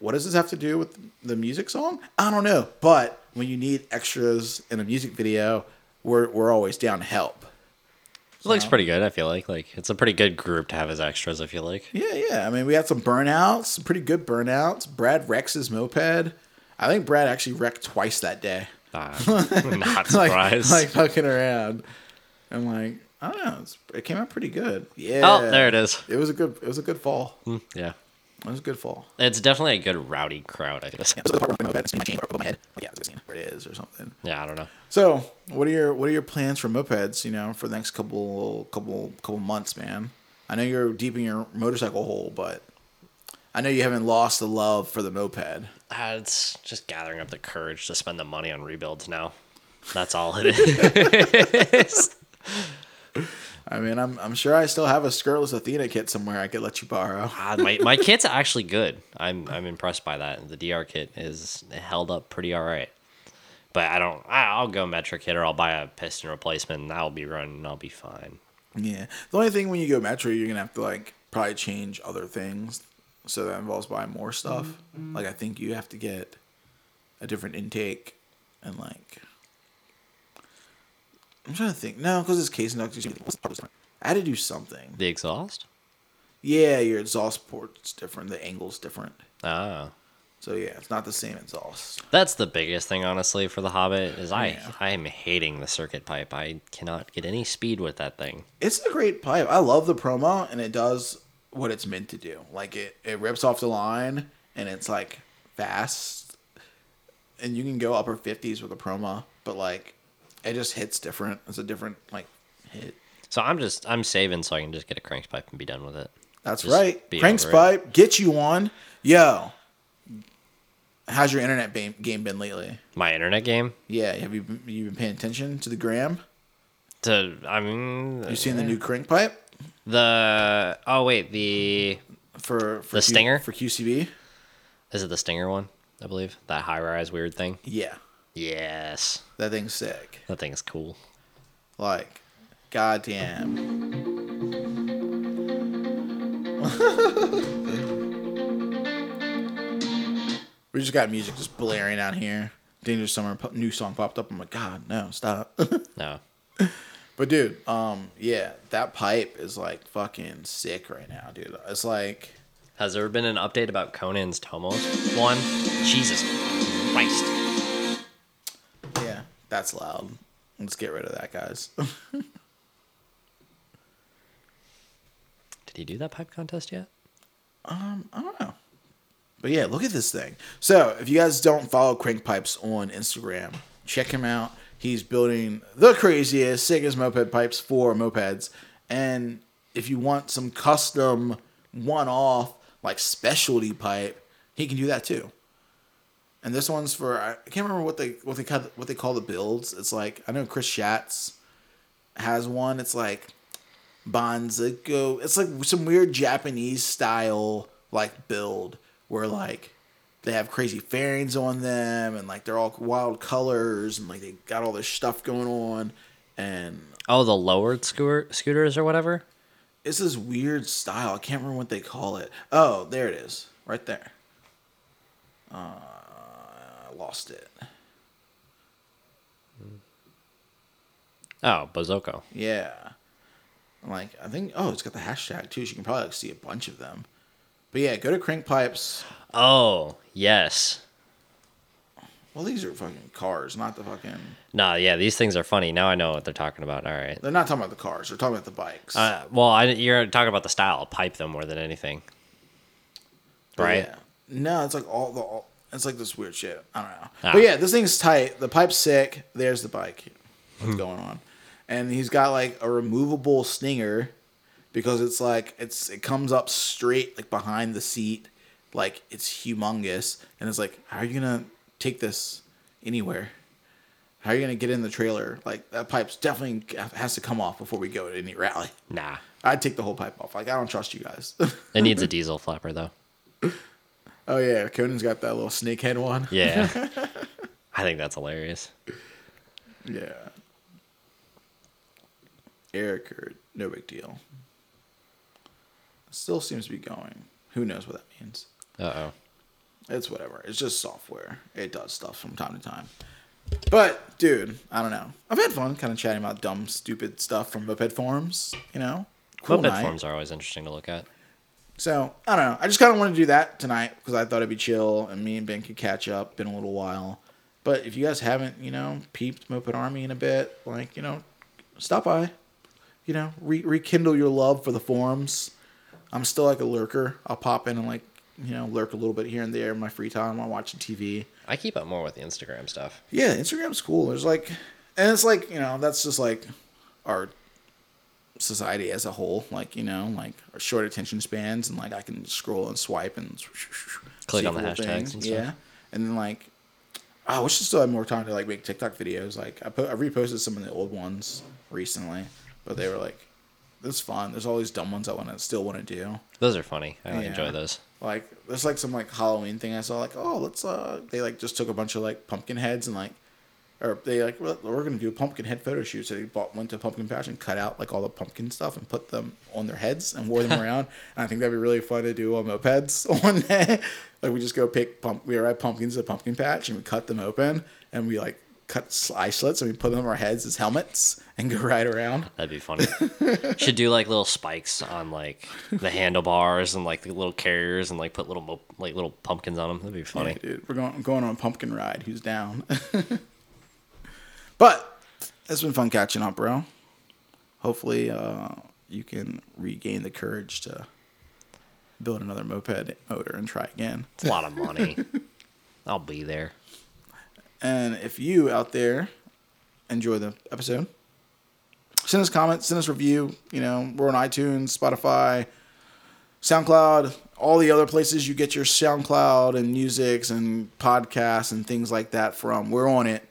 what does this have to do with the music song? I don't know. But when you need extras in a music video, we're we're always down to help. It looks pretty good, I feel like. Like it's a pretty good group to have as extras, I feel like. Yeah, yeah. I mean, we had some burnouts, some pretty good burnouts. Brad wrecks his moped. I think Brad actually wrecked twice that day. Uh, not like, surprised. like fucking around. I'm like, I don't know. It's, it came out pretty good. Yeah. Oh, there it is. It was a good. It was a good fall. yeah. It was a good fall. It's definitely a good rowdy crowd, I guess. Yeah, so the part where my moped, my chain broke over my head. Yeah, I was gonna see where it is or something. Yeah, I don't know. So, what are your what are your plans for mopeds? You know, for the next couple couple couple months, man. I know you're deep in your motorcycle hole, but I know you haven't lost the love for the moped. Uh, it's just gathering up the courage to spend the money on rebuilds now. That's all it is. I mean, I'm I'm sure I still have a skirtless Athena kit somewhere I could let you borrow. Ah, my my kit's actually good. I'm I'm impressed by that. The DR kit is held up pretty all right. But I don't. I- I'll go Metrakit or I'll buy a piston replacement. and That'll be running. and I'll be fine. Yeah. The only thing when you go Metro, you're gonna have to like probably change other things, so that involves buying more stuff. Like I think you have to get a different intake and like. I'm trying to think. No, because it's case inductors. I had to do something. The exhaust. Yeah, your exhaust port's different. The angle's different. Ah, So yeah, it's not the same exhaust. that's the biggest thing, honestly, for the Hobbit. Is I Yeah. I am hating the circuit pipe. I cannot get any speed with that thing. It's a great pipe. I love the promo, and it does what it's meant to do. Like it, it rips off the line, and it's like fast, and you can go upper fifties with a promo, but like it just hits different. It's a different like hit. So I'm just I'm saving so I can just get a crank pipe and be done with it. That's Just right. be Cranks pipe, get you one. Yo, how's your internet ba- game been lately? My internet game. Yeah, have you been, you been paying attention to the gram? To I mean, You seen the new crank pipe the oh wait the for, for The Stinger? for QCB? is it the Stinger one? I believe that high rise weird thing. Yeah, Yes, that thing's sick. that thing's cool. Like, goddamn. we just got music just blaring out here. Dangerous Summer new song popped up. I'm like, God, no, stop. No, but dude, um, yeah, that pipe is like fucking sick right now, dude. It's like, has there been an update about Conan's Tomos one? Jesus Christ! That's loud. Let's get rid of that, guys. Did he do that pipe contest yet? Um, I don't know. But yeah, look at this thing. So if you guys don't follow Crank Pipes on Instagram, check him out. He's building the craziest, sickest moped pipes for mopeds. And if you want some custom, one-off, like specialty pipe, he can do that too. And this one's for I can't remember what they what they call what they call the builds. It's like I know Chris Schatz has one. It's like Bonzico. It's like some weird Japanese style like build where like they have crazy fairings on them and like they're all wild colors and like they got all this stuff going on and Oh, the lowered scooter scooters or whatever. it's this weird style. I can't remember what they call it. Oh, there it is, right there. Uh, lost it. Oh, Bazoko. Yeah. Like I think oh it's got the hashtag too, so you can probably like, see a bunch of them. But yeah, go to Crank Pipes. Oh yes. Well, these are fucking cars, not the fucking. Nah, yeah, these things are funny. Now I know what they're talking about. All right. They're not talking about the cars. They're talking about the bikes. Uh, well, I, you're talking about the style of pipe though more than anything, But right? yeah. No, it's like all the. All, It's like this weird shit. I don't know. Ah. But yeah, this thing's tight. The pipe's sick. There's the bike. What's going on? And he's got like a removable stinger because it's like it's it comes up straight like behind the seat, like it's humongous. And it's like, how are you gonna take this anywhere? How are you gonna get in the trailer? Like that pipe's definitely has to come off before we go to any rally. Nah. I'd take the whole pipe off. Like I don't trust you guys. It needs a diesel flapper though. Oh yeah, Conan's got that little snakehead one. Yeah. I think that's hilarious. Yeah. Eric or no big deal. Still seems to be going. Who knows what that means? Uh oh. It's whatever. It's just software. It does stuff from time to time. But, dude, I don't know. I've had fun kind of chatting about dumb, stupid stuff from moped forums, you know? Cool night. forms are always interesting to look at. So, I don't know. I just kind of wanted to do that tonight because I thought it'd be chill and me and Ben could catch up. Been a little while. But if you guys haven't, you know, peeped Moped Army in a bit, like, you know, stop by. You know, re- rekindle your love for the forums. I'm still like a lurker. I'll pop in and, like, you know, lurk a little bit here and there in my free time while watching TV. I keep up more with the Instagram stuff. Yeah, Instagram's cool. There's like, and it's like, you know, that's just like our society as a whole. Like, you know, like our short attention spans, and like I can scroll and swipe and Click on the hashtags and stuff. Yeah, and then like, I wish I still had more time to like make TikTok videos. Like, I put I reposted some of the old ones recently, but they were like, "This fun." There's all these dumb ones I want to still want to do. Those are funny. I Yeah. enjoy those. Like there's like some like Halloween thing I saw like oh let's uh they like just took a bunch of like pumpkin heads and like or they like well, we're gonna do a pumpkin head photo shoot so they bought went to pumpkin patch and cut out like all the pumpkin stuff and put them on their heads and wore them around and I think that'd be really fun to do on mopeds one day like we just go pick pump we arrive pumpkins at pumpkin patch and we cut them open and we like cut slice slits and we put them on our heads as helmets and go ride around That'd be funny. Should do like little spikes on like the handlebars and like the little carriers and like put little mo- like little pumpkins on them. That'd be funny. Yeah, dude, we're going going on a pumpkin ride. Who's down? but it's been fun catching up, bro. Hopefully, uh, you can regain the courage to build another moped motor and try again. It's a lot of money. I'll be there. And if you out there enjoy the episode, send us comments, send us review. You know, we're on iTunes, Spotify, SoundCloud, all the other places you get your SoundCloud and musics and podcasts and things like that from. We're on it.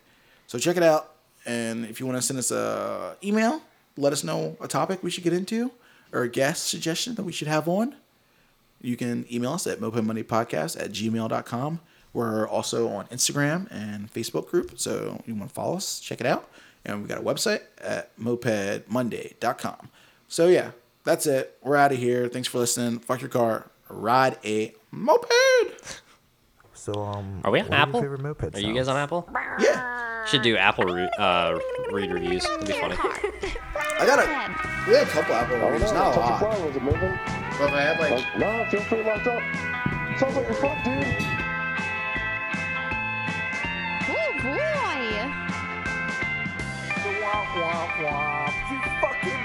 So check it out. And if you want to send us a email, let us know a topic we should get into or a guest suggestion that we should have on. You can email us at mopedmondaypodcast at gmail.com. We're also on Instagram and Facebook group. So you want to follow us, check it out. And we got a website at mopedmonday.com. So yeah, that's it. We're out of here. Thanks for listening. Fuck your car. Ride a moped. So, um, Are we on Apple? favorite moped Are you guys on? Apple? Yeah. Should do Apple re- uh, read reviews. That'd be funny. I got a. We had a couple Apple I reviews, know. not a lot. flower, was it moving? But if I had like Like, nah, feel free locked up. Sounds like you're fucked, dude. Oh boy! Womp, womp, womp. You fucking